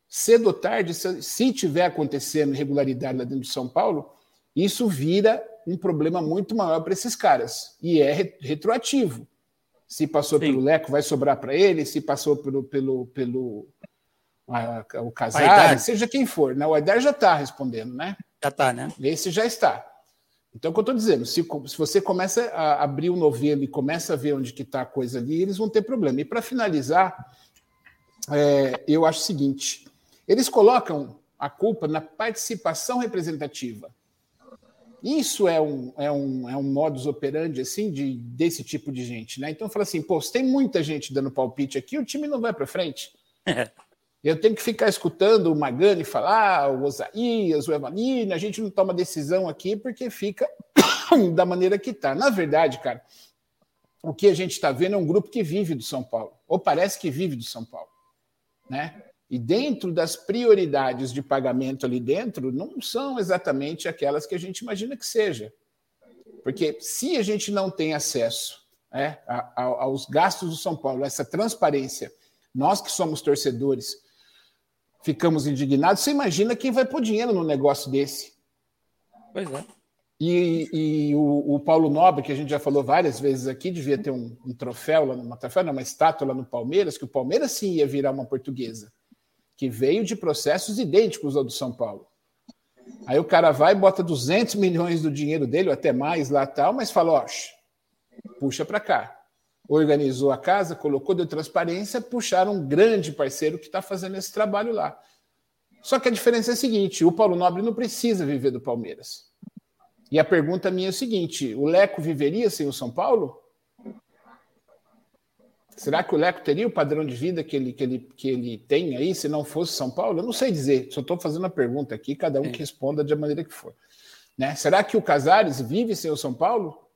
Cedo ou tarde, se, tiver acontecendo irregularidade lá dentro de São Paulo, isso vira um problema muito maior para esses caras. E é retroativo. Se passou Sim. pelo Leco, vai sobrar para ele. Se passou pelo, pelo, pelo a, o Casar, seja quem for. Né? O Aidar já está respondendo, né? Já está, né? Esse já está. Então, o que eu estou dizendo, se, se, você começa a abrir o novelo e começa a ver onde que está a coisa ali, eles vão ter problema. E para finalizar, é, eu acho o seguinte: eles colocam a culpa na participação representativa. Isso é um, é um, é um modus operandi assim de, desse tipo de gente, né? Então fala assim, pô, se tem muita gente dando palpite aqui, o time não vai para frente. Eu tenho que ficar escutando o Magani falar, o Osaías, o Evanino, a gente não toma decisão aqui porque fica da maneira que está. Na verdade, cara, o que a gente está vendo é um grupo que vive do São Paulo, ou parece que vive do São Paulo, né? E dentro das prioridades de pagamento ali dentro, não são exatamente aquelas que a gente imagina que seja. Porque se a gente não tem acesso é, a, aos gastos do São Paulo, essa transparência, nós que somos torcedores, ficamos indignados, você imagina quem vai pôr dinheiro num negócio desse. Pois é. E, e o, o, Paulo Nobre, que a gente já falou várias vezes aqui, devia ter um, um troféu lá, uma troféu, não, uma estátua lá no Palmeiras, que o Palmeiras sim ia virar uma portuguesa que veio de processos idênticos ao do São Paulo. Aí o cara vai e bota 200 milhões do dinheiro dele, ou até mais lá tal, mas fala, ó, puxa para cá. Organizou a casa, colocou de transparência, puxaram um grande parceiro que está fazendo esse trabalho lá. Só que a diferença é a seguinte: o Paulo Nobre não precisa viver do Palmeiras. E a pergunta minha é a seguinte: o Leco viveria sem o São Paulo? Será que o Leco teria o padrão de vida que ele, que ele, que ele tem aí se não fosse São Paulo? Eu não sei dizer, só estou fazendo a pergunta aqui, cada um que responda da maneira que for. Né? Será que o Casares vive sem o São Paulo?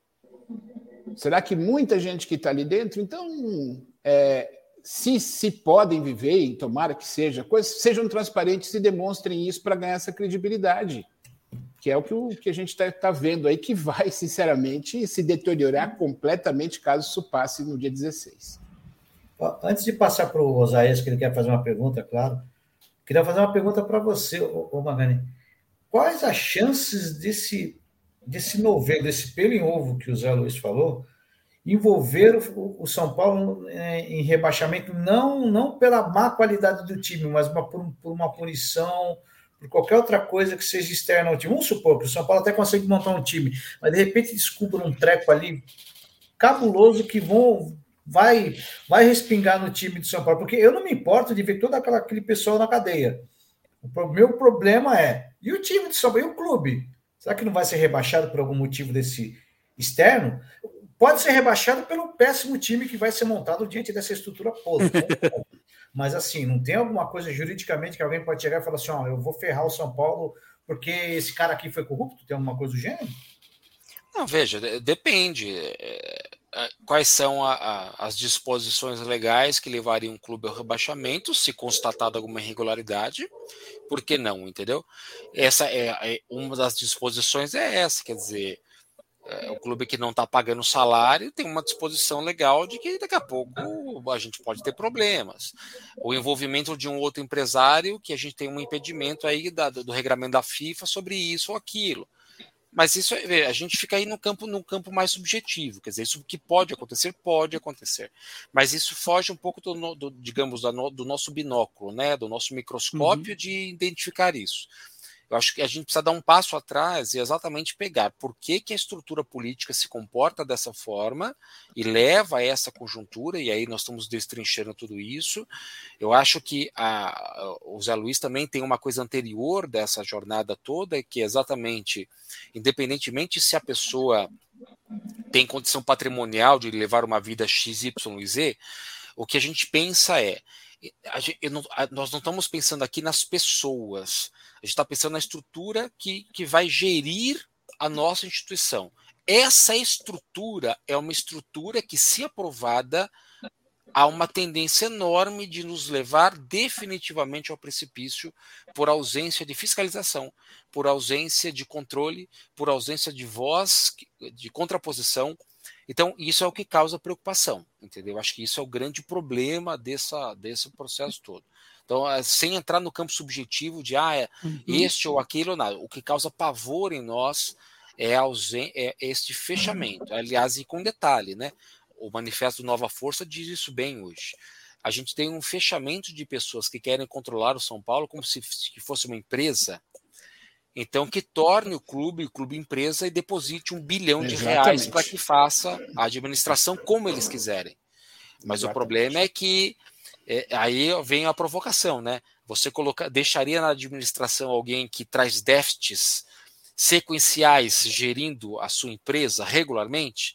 Será que muita gente que está ali dentro? Então, é, se, se podem viver, e tomara que seja, coisas, sejam transparentes e demonstrem isso para ganhar essa credibilidade que é o que, o, que a gente está tá vendo aí, que vai, sinceramente, se deteriorar completamente caso isso passe no dia 16. Antes de passar para o Osaías, que ele quer fazer uma pergunta, claro, queria fazer uma pergunta para você, ô, Magani. Quais as chances desse, desse novelo, desse pelo em ovo que o Zé Luiz falou, envolver o, o São Paulo é, em rebaixamento, não, não pela má qualidade do time, mas uma, por, por uma punição por qualquer outra coisa que seja externa ao time. Vamos supor que o São Paulo até consegue montar um time, mas de repente descubra um treco ali cabuloso que vão, vai, vai respingar no time do São Paulo, porque eu não me importo de ver todo aquela, aquele pessoal na cadeia. O meu problema é, e o time do São Paulo, e o clube? Será que não vai ser rebaixado por algum motivo desse externo? Pode ser rebaixado pelo péssimo time que vai ser montado diante dessa estrutura podre. Mas assim, não tem alguma coisa juridicamente que alguém pode chegar e falar assim: ó, eu vou ferrar o São Paulo porque esse cara aqui foi corrupto? Tem alguma coisa do gênero? Não, veja, depende. É, quais são a, a, as disposições legais que levariam o clube ao rebaixamento, se constatada alguma irregularidade? Por que não, entendeu? Essa é, é uma das disposições é essa, quer dizer, é, o clube que não está pagando salário tem uma disposição legal de que daqui a pouco a gente pode ter problemas. O envolvimento de um outro empresário que a gente tem um impedimento aí da, do regramento da FIFA sobre isso ou aquilo. Mas isso a gente fica aí no campo no campo mais subjetivo, quer dizer, isso que pode acontecer, pode acontecer. Mas isso foge um pouco do, do digamos, do nosso binóculo, né, do nosso microscópio uhum. de identificar isso. Eu acho que a gente precisa dar um passo atrás e exatamente pegar por que, que a estrutura política se comporta dessa forma e leva a essa conjuntura, e aí nós estamos destrinchando tudo isso. Eu acho que a, o Zé Luiz também tem uma coisa anterior dessa jornada toda, que é exatamente, independentemente se a pessoa tem condição patrimonial de levar uma vida X, Y e Z, o que a gente pensa é gente, não, nós não estamos pensando aqui nas pessoas, a gente está pensando na estrutura que, que vai gerir a nossa instituição. Essa estrutura é uma estrutura que, se aprovada, há uma tendência enorme de nos levar definitivamente ao precipício por ausência de fiscalização, por ausência de controle, por ausência de voz, de contraposição então, isso é o que causa preocupação, entendeu? Acho que isso é o grande problema dessa, desse processo todo. Então, é, sem entrar no campo subjetivo de ah, é uhum. este ou aquilo, nada. O que causa pavor em nós é, ausen é este fechamento. Aliás, e com detalhe, né? O Manifesto Nova Força diz isso bem hoje. A gente tem um fechamento de pessoas que querem controlar o São Paulo como se fosse uma empresa então, que torne o clube, o clube empresa, e deposite um bilhão de reais para que faça a administração como eles quiserem. Mas Exatamente. o problema é que é, aí vem a provocação, né? Você coloca, deixaria na administração alguém que traz déficits sequenciais gerindo a sua empresa regularmente?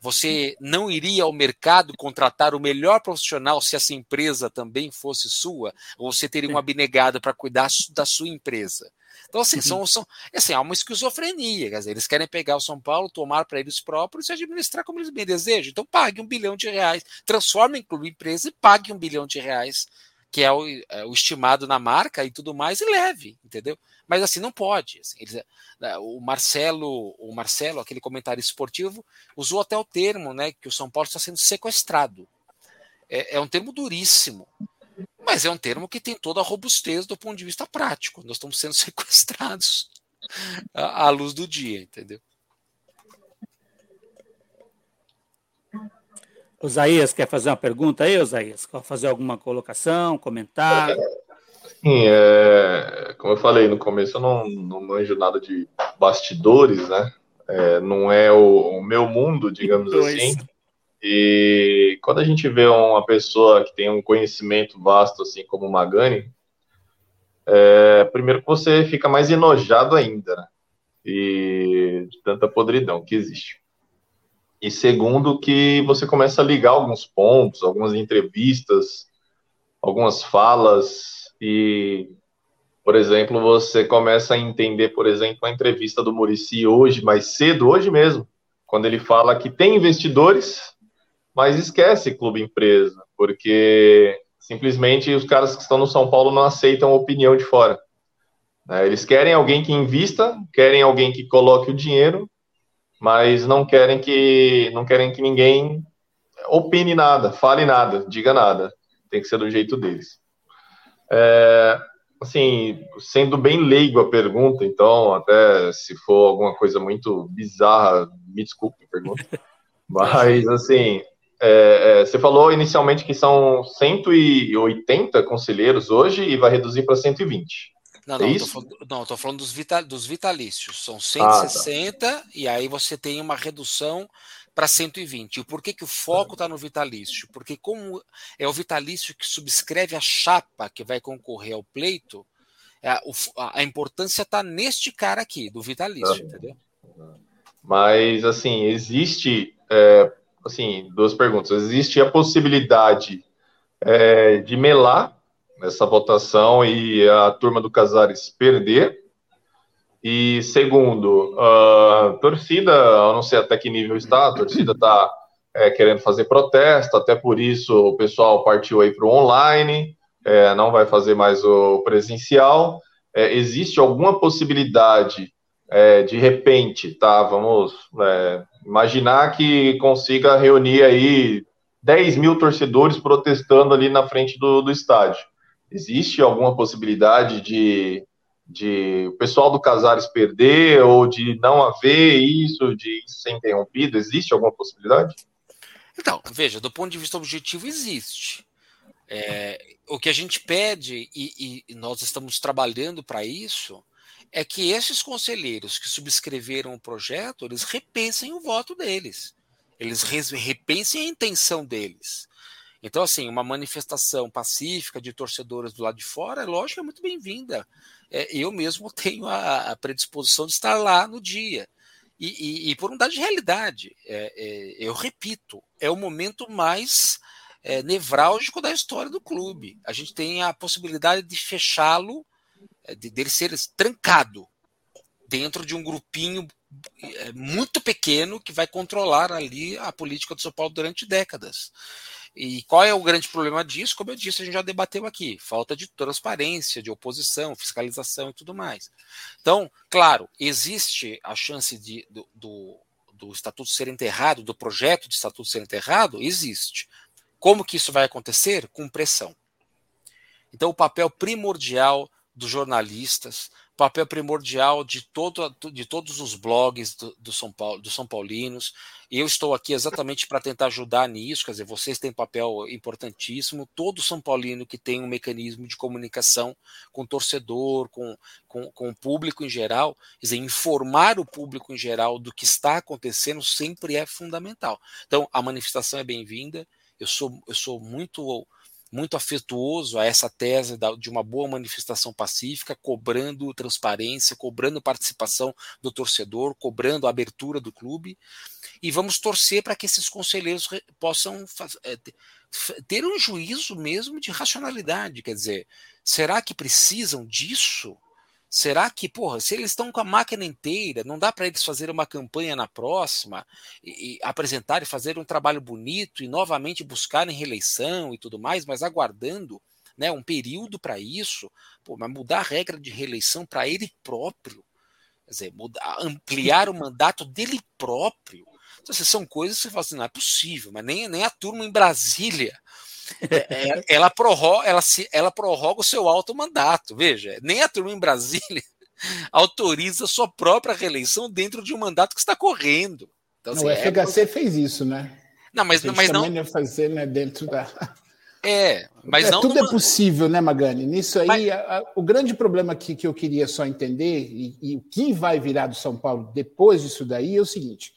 Você não iria ao mercado contratar o melhor profissional se essa empresa também fosse sua? Ou você teria uma abnegada para cuidar da sua empresa? Então, assim, são, uhum. são, assim, há uma esquizofrenia. Quer dizer, eles querem pegar o São Paulo, tomar para eles próprios e administrar como eles bem desejam. Então, pague um bilhão de reais, transforme em clube empresa e pague um bilhão de reais, que é o, é o estimado na marca e tudo mais, e leve, entendeu? Mas assim, não pode. Assim, eles, né, o Marcelo, o Marcelo, aquele comentário esportivo, usou até o termo, né, que o São Paulo está sendo sequestrado. É, é um termo duríssimo. Mas é um termo que tem toda a robustez do ponto de vista prático. Nós estamos sendo sequestrados à, luz do dia, entendeu? Osaías, quer fazer uma pergunta aí, Osaías? Quer fazer alguma colocação, comentar? Sim, é, como eu falei no começo, eu não, não manjo nada de bastidores, né? É, não é o, o, meu mundo, digamos assim. E quando a gente vê uma pessoa que tem um conhecimento vasto, assim como o Magani, é, primeiro que você fica mais enojado ainda, né? e de tanta podridão que existe. E segundo, que você começa a ligar alguns pontos, algumas entrevistas, algumas falas, e, por exemplo, você começa a entender, por exemplo, a entrevista do Murici hoje, mais cedo, hoje mesmo, quando ele fala que tem investidores, mas esquece clube empresa, porque simplesmente os caras que estão no São Paulo não aceitam a opinião de fora. Né? Eles querem alguém que invista, querem alguém que coloque o dinheiro, mas não querem que não querem que ninguém opine nada, fale nada, diga nada. Tem que ser do jeito deles. É, assim, sendo bem leigo a pergunta, então, até se for alguma coisa muito bizarra, me desculpe a pergunta. Mas, assim, é, é, você falou inicialmente que são 180 conselheiros hoje e vai reduzir para 120. Não, não, é tô não, tô falando dos, vital, dos vitalícios. São 160 ah, tá. e aí você tem uma redução para 120. E por que, que o foco está no vitalício? Porque como é o vitalício que subscreve a chapa que vai concorrer ao pleito, a, é, a importância está neste cara aqui, do vitalício, entendeu? Mas, assim, existe, é, assim, duas perguntas. Existe a possibilidade é, de melar nessa votação e a turma do Casares perder. E segundo, a torcida, eu não sei até que nível está, a torcida está é, querendo fazer protesto, até por isso o pessoal partiu aí para o online, é, não vai fazer mais o presencial. É, existe alguma possibilidade é, de repente, tá? Vamos é, imaginar que consiga reunir aí 10 mil torcedores protestando ali na frente do, do estádio. Existe alguma possibilidade de, de o pessoal do Casares perder ou de não haver isso, de ser interrompido? Existe alguma possibilidade? Então, veja, do ponto de vista objetivo, existe. É, o que a gente pede, e, e nós estamos trabalhando para isso, é que esses conselheiros que subscreveram o projeto, eles repensem o voto deles. Eles repensem a intenção deles. Então, assim, uma manifestação pacífica de torcedores do lado de fora, é lógico, é muito bem-vinda. É, eu mesmo tenho a, a, predisposição de estar lá no dia. E, e, e por um dado de realidade, é, é, eu repito, é o momento mais é, nevrálgico da história do clube. A gente tem a possibilidade de fechá-lo, de, dele ser trancado dentro de um grupinho é, muito pequeno que vai controlar ali a política do São Paulo durante décadas. E qual é o grande problema disso? Como eu disse, a gente já debateu aqui: falta de transparência, de oposição, fiscalização e tudo mais. Então, claro, existe a chance de, do, do, do estatuto ser enterrado, do projeto de estatuto ser enterrado? Existe. Como que isso vai acontecer? Com pressão. Então, o papel primordial dos jornalistas, papel primordial de, todo, de todos os blogs do, do São Paulo, dos São Paulinos. Eu estou aqui exatamente para tentar ajudar nisso, quer dizer, vocês têm papel importantíssimo. Todo São Paulino que tem um mecanismo de comunicação com o torcedor, com, com, com o público em geral, quer dizer, informar o público em geral do que está acontecendo sempre é fundamental. Então, a manifestação é bem-vinda. Eu sou, eu sou muito muito afetuoso a essa tese de uma boa manifestação pacífica, cobrando transparência, cobrando participação do torcedor, cobrando a abertura do clube. E vamos torcer para que esses conselheiros possam é, ter um juízo mesmo de racionalidade. Quer dizer, será que precisam disso? Será que, porra, se eles estão com a máquina inteira, não dá para eles fazer uma campanha na próxima e, e apresentar e fazer um trabalho bonito e novamente buscarem reeleição e tudo mais, mas aguardando né, um período para isso, pô, mas mudar a regra de reeleição para ele próprio, quer dizer, mudar, ampliar o mandato dele próprio. Então, assim, são coisas que você fala assim, não é possível, mas nem, nem a turma em Brasília é, é, ela, prorroga, ela, se, ela prorroga o seu alto mandato. Veja, nem a turma em Brasília autoriza sua própria reeleição dentro de um mandato que está correndo. Então, assim, o FHC é... fez isso, né? Não, mas, mas não. Ia fazer né, dentro da. É, mas é, não. Tudo numa... é possível, né, Magani? Nisso aí, mas... a, a, o grande problema aqui que eu queria só entender, e, o que vai virar do São Paulo depois disso daí, é o seguinte: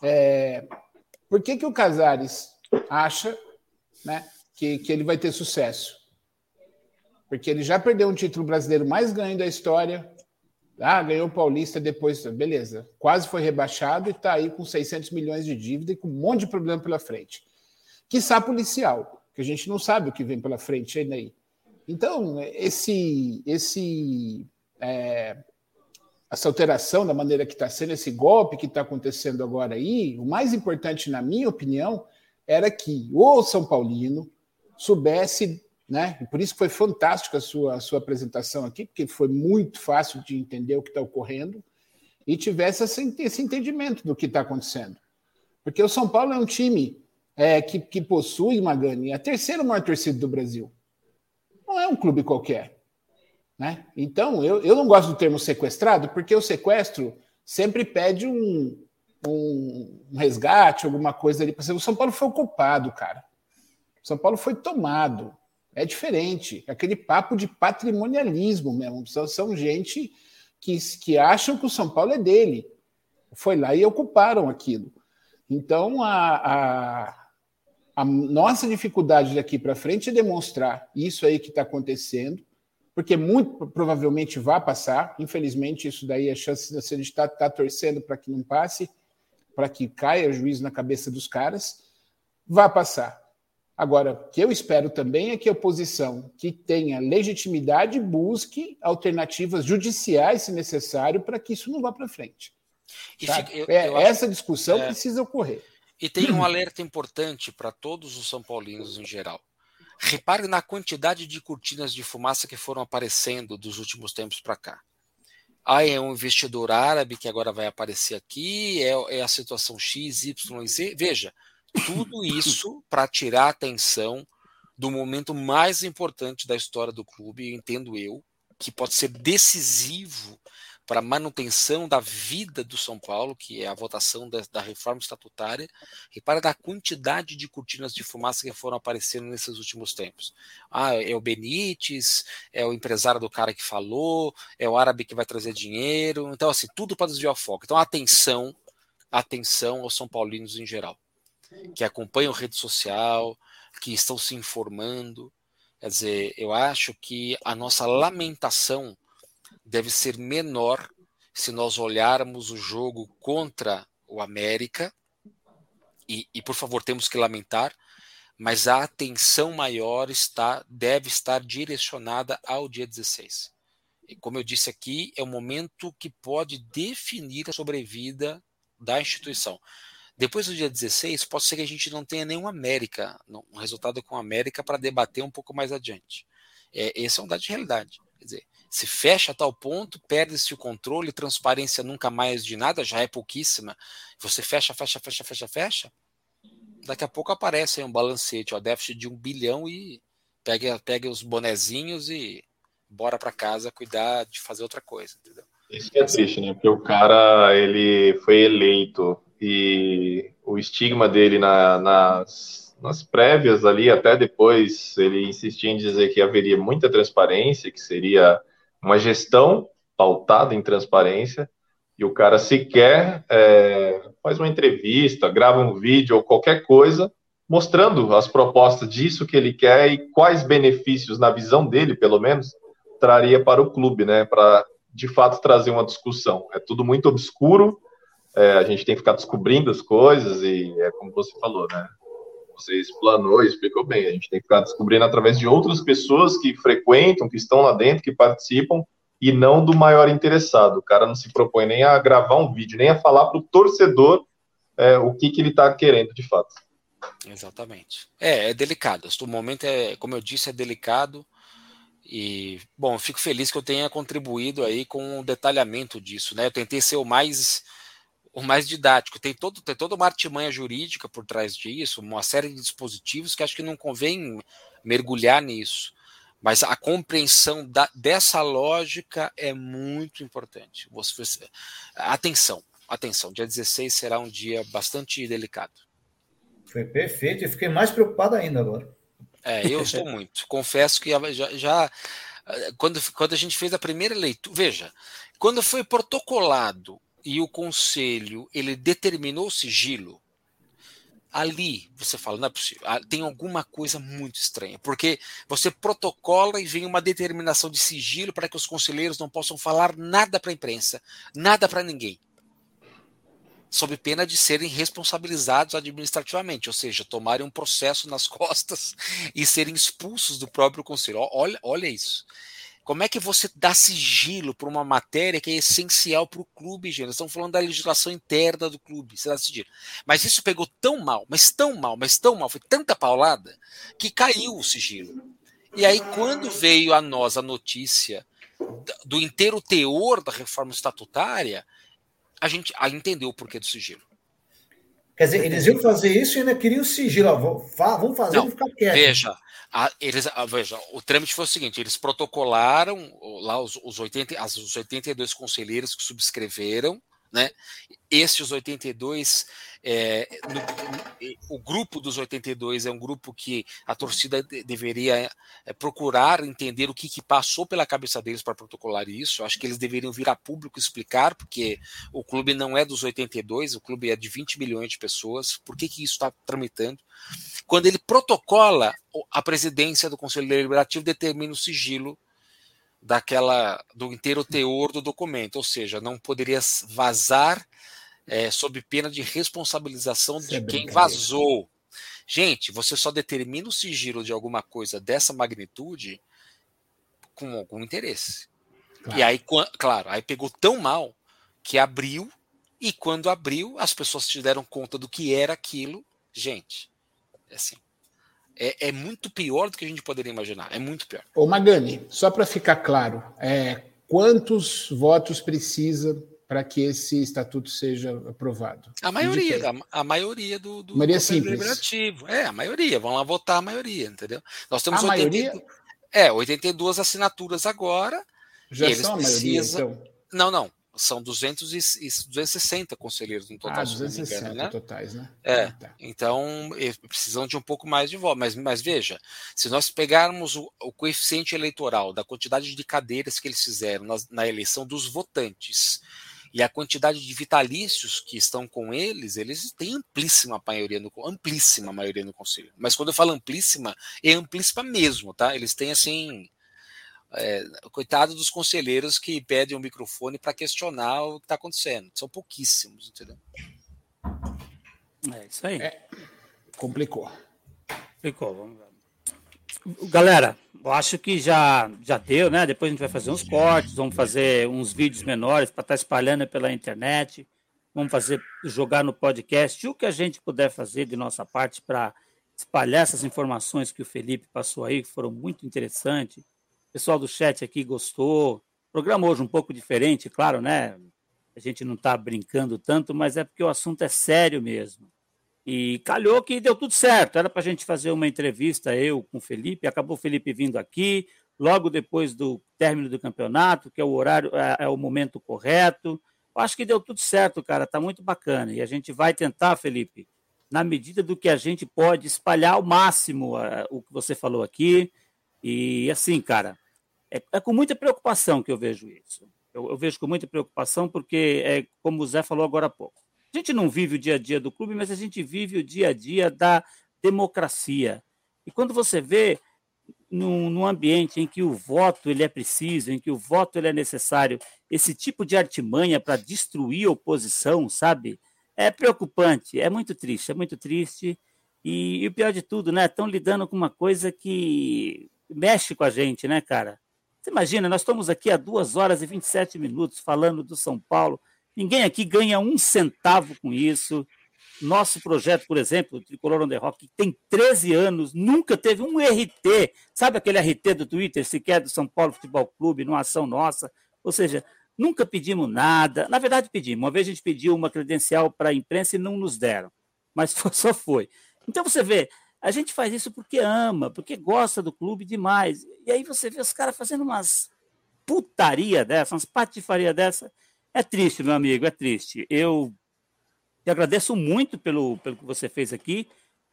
é, por que, que o Casares acha né, que, que ele vai ter sucesso. Porque ele já perdeu um título brasileiro mais ganho da história, Ah, ganhou o Paulista depois, beleza. Quase foi rebaixado e está aí com 600 milhões de dívida e com um monte de problema pela frente. Quiçá policial, que a gente não sabe o que vem pela frente ainda aí. Então, esse, esse, é, essa alteração da maneira que está sendo, esse golpe que está acontecendo agora aí, o mais importante, na minha opinião, era que o São Paulino soubesse né? E por isso foi fantástico a sua, a sua apresentação aqui, porque foi muito fácil de entender o que está ocorrendo e tivesse esse, esse entendimento do que está acontecendo. Porque o São Paulo é um time é, que, que possui, Magani, a terceira maior torcida do Brasil. Não é um clube qualquer. Né? Então, eu, eu não gosto do termo sequestrado, porque o sequestro sempre pede um, um, um resgate, alguma coisa ali. O São Paulo foi ocupado, cara. São Paulo foi tomado. É diferente. Aquele papo de patrimonialismo mesmo. São, gente que, que acham que o São Paulo é dele. Foi lá e ocuparam aquilo. Então, a, a, a nossa dificuldade daqui para frente é demonstrar isso aí que está acontecendo, porque muito provavelmente vai passar. Infelizmente, isso daí é chance de gente estar tá, tá torcendo para que não passe, para que caia o juízo na cabeça dos caras. Vai passar. Agora, o que eu espero também é que a oposição que tenha legitimidade busque alternativas judiciais, se necessário, para que isso não vá para frente. Fica, eu, é, eu essa acho, discussão é, precisa ocorrer. E tem um alerta importante para todos os São Paulinos em geral. Repare na quantidade de cortinas de fumaça que foram aparecendo dos últimos tempos para cá. Ah, é um investidor árabe que agora vai aparecer aqui, é, é a situação X, Y, Z. Veja, tudo isso para tirar a atenção do momento mais importante da história do clube, entendo eu, que pode ser decisivo para a manutenção da vida do São Paulo, que é a votação da, da reforma estatutária, repara da quantidade de cortinas de fumaça que foram aparecendo nesses últimos tempos. Ah, é o Benítez, é o empresário do cara que falou, é o árabe que vai trazer dinheiro. Então, assim, tudo para desviar o foco. Então, atenção, atenção aos São Paulinos em geral que acompanham rede social, que estão se informando. Quer dizer, eu acho que a nossa lamentação deve ser menor se nós olharmos o jogo contra o América, e, e por favor, temos que lamentar, mas a atenção maior está deve estar direcionada ao dia 16. E como eu disse aqui, é o momento que pode definir a sobrevida da instituição. Depois do dia 16, pode ser que a gente não tenha nenhum América, um resultado com América para debater um pouco mais adiante. É, esse é um dado de realidade. Quer dizer, se fecha a tal ponto, perde-se o controle, transparência nunca mais de nada, já é pouquíssima. Você fecha, fecha, fecha, fecha, fecha. Daqui a pouco aparece aí um balancete, ó, déficit de um bilhão e pega, pega os bonezinhos e bora para casa cuidar de fazer outra coisa, entendeu? Isso que é triste, né? Porque o cara, ele foi eleito e o estigma dele na, nas, nas prévias ali, até depois, ele insistia em dizer que haveria muita transparência, que seria uma gestão pautada em transparência, e o cara sequer é, faz uma entrevista, grava um vídeo ou qualquer coisa mostrando as propostas disso que ele quer e quais benefícios, na visão dele, pelo menos, traria para o clube, né? Para de fato trazer uma discussão. É tudo muito obscuro, é, a gente tem que ficar descobrindo as coisas e é como você falou, né? Você explanou e explicou bem. A gente tem que ficar descobrindo através de outras pessoas que frequentam, que estão lá dentro, que participam e não do maior interessado. O cara não se propõe nem a gravar um vídeo, nem a falar para o torcedor é, o que, que ele está querendo de fato. Exatamente. É, é delicado. O momento é, como eu disse, é delicado. E, bom, fico feliz que eu tenha contribuído aí com o detalhamento disso, né? Eu tentei ser o mais o mais didático. Tem, todo, tem toda uma artimanha jurídica por trás disso, uma série de dispositivos que acho que não convém mergulhar nisso. Mas a compreensão da, dessa lógica é muito importante. Você, atenção, atenção. Dia 16 será um dia bastante delicado. Foi perfeito. Eu fiquei mais preocupado ainda agora. É, eu estou muito. Confesso que já, já quando, quando a gente fez a primeira leitura, veja, quando foi protocolado e o conselho ele determinou o sigilo, ali você fala, não é possível, ah, tem alguma coisa muito estranha, porque você protocola e vem uma determinação de sigilo para que os conselheiros não possam falar nada para a imprensa, nada para ninguém, sob pena de serem responsabilizados administrativamente, ou seja, tomarem um processo nas costas e serem expulsos do próprio conselho. Olha, olha isso. Como é que você dá sigilo para uma matéria que é essencial para o clube, gente? Nós estamos falando da legislação interna do clube, você dá sigilo. Mas isso pegou tão mal, mas tão mal, mas tão mal, foi tanta paulada, que caiu o sigilo. E aí, quando veio a nós a notícia do inteiro teor da reforma estatutária, a gente entendeu o porquê do sigilo. Quer dizer, eles iam fazer isso e ainda queriam sigilo. Vamos fazer e ficar quieto. Veja, a, eles, a, veja, o trâmite foi o seguinte: eles protocolaram lá os, os, 80, as, os 82 conselheiros que subscreveram, né? Esses 82, é, no, o grupo dos 82 é um grupo que a torcida de, deveria é, procurar entender o que, que, passou pela cabeça deles para protocolar isso. Acho que eles deveriam vir a público explicar, porque o clube não é dos 82, o clube é de 20 milhões de pessoas. Por que, que isso está tramitando? Quando ele protocola, a presidência do Conselho Deliberativo determina o sigilo daquela do inteiro teor do documento, ou seja, não poderia vazar é, sob pena de responsabilização Isso de é quem vazou. Gente, você só determina o sigilo de alguma coisa dessa magnitude com algum interesse. Claro. E aí, claro, aí pegou tão mal que abriu, e quando abriu, as pessoas se deram conta do que era aquilo. Gente, é assim, é, é, muito pior do que a gente poderia imaginar. É muito pior. Ô Magani, só para ficar claro, é, quantos votos precisa para que esse estatuto seja aprovado? A maioria, a, a, maioria do, do, maioria do simples. deliberativo. É, a maioria. Vão lá votar a maioria, entendeu? Nós temos a 80, maioria? É, 82 assinaturas agora. Já são a maioria, então? Não, não são 200 e, 260 conselheiros no total. Ah, 260 engano, né? totais, né? É, ah, tá. então precisam de um pouco mais de voto. Mas, mas veja, se nós pegarmos o, o, coeficiente eleitoral da quantidade de cadeiras que eles fizeram na, na, eleição dos votantes e a quantidade de vitalícios que estão com eles, eles têm amplíssima maioria no amplíssima maioria no conselho. Mas quando eu falo amplíssima, é amplíssima mesmo, tá? Eles têm assim é, coitado dos conselheiros que pedem o um microfone para questionar o que está acontecendo. São pouquíssimos, entendeu? É isso aí. É, complicou. Complicou, vamos ver. Galera, eu acho que já, já deu, né? Depois a gente vai fazer uns cortes, vamos fazer uns vídeos menores para estar tá espalhando pela internet. Vamos fazer, jogar no podcast, o que a gente puder fazer de nossa parte para espalhar essas informações que o Felipe passou aí, que foram muito interessantes pessoal do chat aqui gostou. Programa hoje um pouco diferente, claro, né? A gente não está brincando tanto, mas é porque o assunto é sério mesmo. E calhou que deu tudo certo. Era para a gente fazer uma entrevista, eu com o Felipe. Acabou o Felipe vindo aqui, logo depois do término do campeonato, que é o horário, é, é o momento correto. Eu acho que deu tudo certo, cara. Está muito bacana. E a gente vai tentar, Felipe, na medida do que a gente pode, espalhar ao máximo uh, o que você falou aqui. E assim, cara, é, é, com muita preocupação que eu vejo isso. Eu, eu, vejo com muita preocupação porque, é, como o Zé falou agora há pouco, a gente não vive o dia a dia do clube, mas a gente vive o dia a dia da democracia. E quando você vê num, num, ambiente em que o voto ele é preciso, em que o voto ele é necessário, esse tipo de artimanha para destruir a oposição, sabe? É preocupante, é muito triste, é muito triste. E, e o pior de tudo, né? Estão lidando com uma coisa que mexe com a gente, né, cara? Você imagina, nós estamos aqui há duas horas e 27 minutos falando do São Paulo. Ninguém aqui ganha um centavo com isso. Nosso projeto, por exemplo, o Tricolor on the Rock, tem 13 anos, nunca teve um RT. Sabe aquele RT do Twitter, sequer do São Paulo Futebol Clube, numa ação nossa? Ou seja, nunca pedimos nada. Na verdade, pedimos. Uma vez a gente pediu uma credencial para a imprensa e não nos deram. Mas só foi. Então você vê, a gente faz isso porque ama, porque gosta do clube demais. E aí você vê os caras fazendo umas putaria dessa, umas patifaria dessa. É triste, meu amigo, é triste. Eu te agradeço muito pelo, pelo que você fez aqui.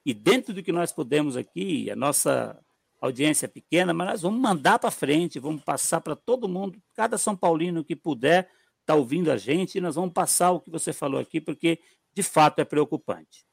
E dentro do que nós podemos aqui, a nossa audiência é pequena, mas nós vamos mandar para frente, vamos passar para todo mundo, cada São Paulino que puder está ouvindo a gente, e nós vamos passar o que você falou aqui, porque de fato é preocupante.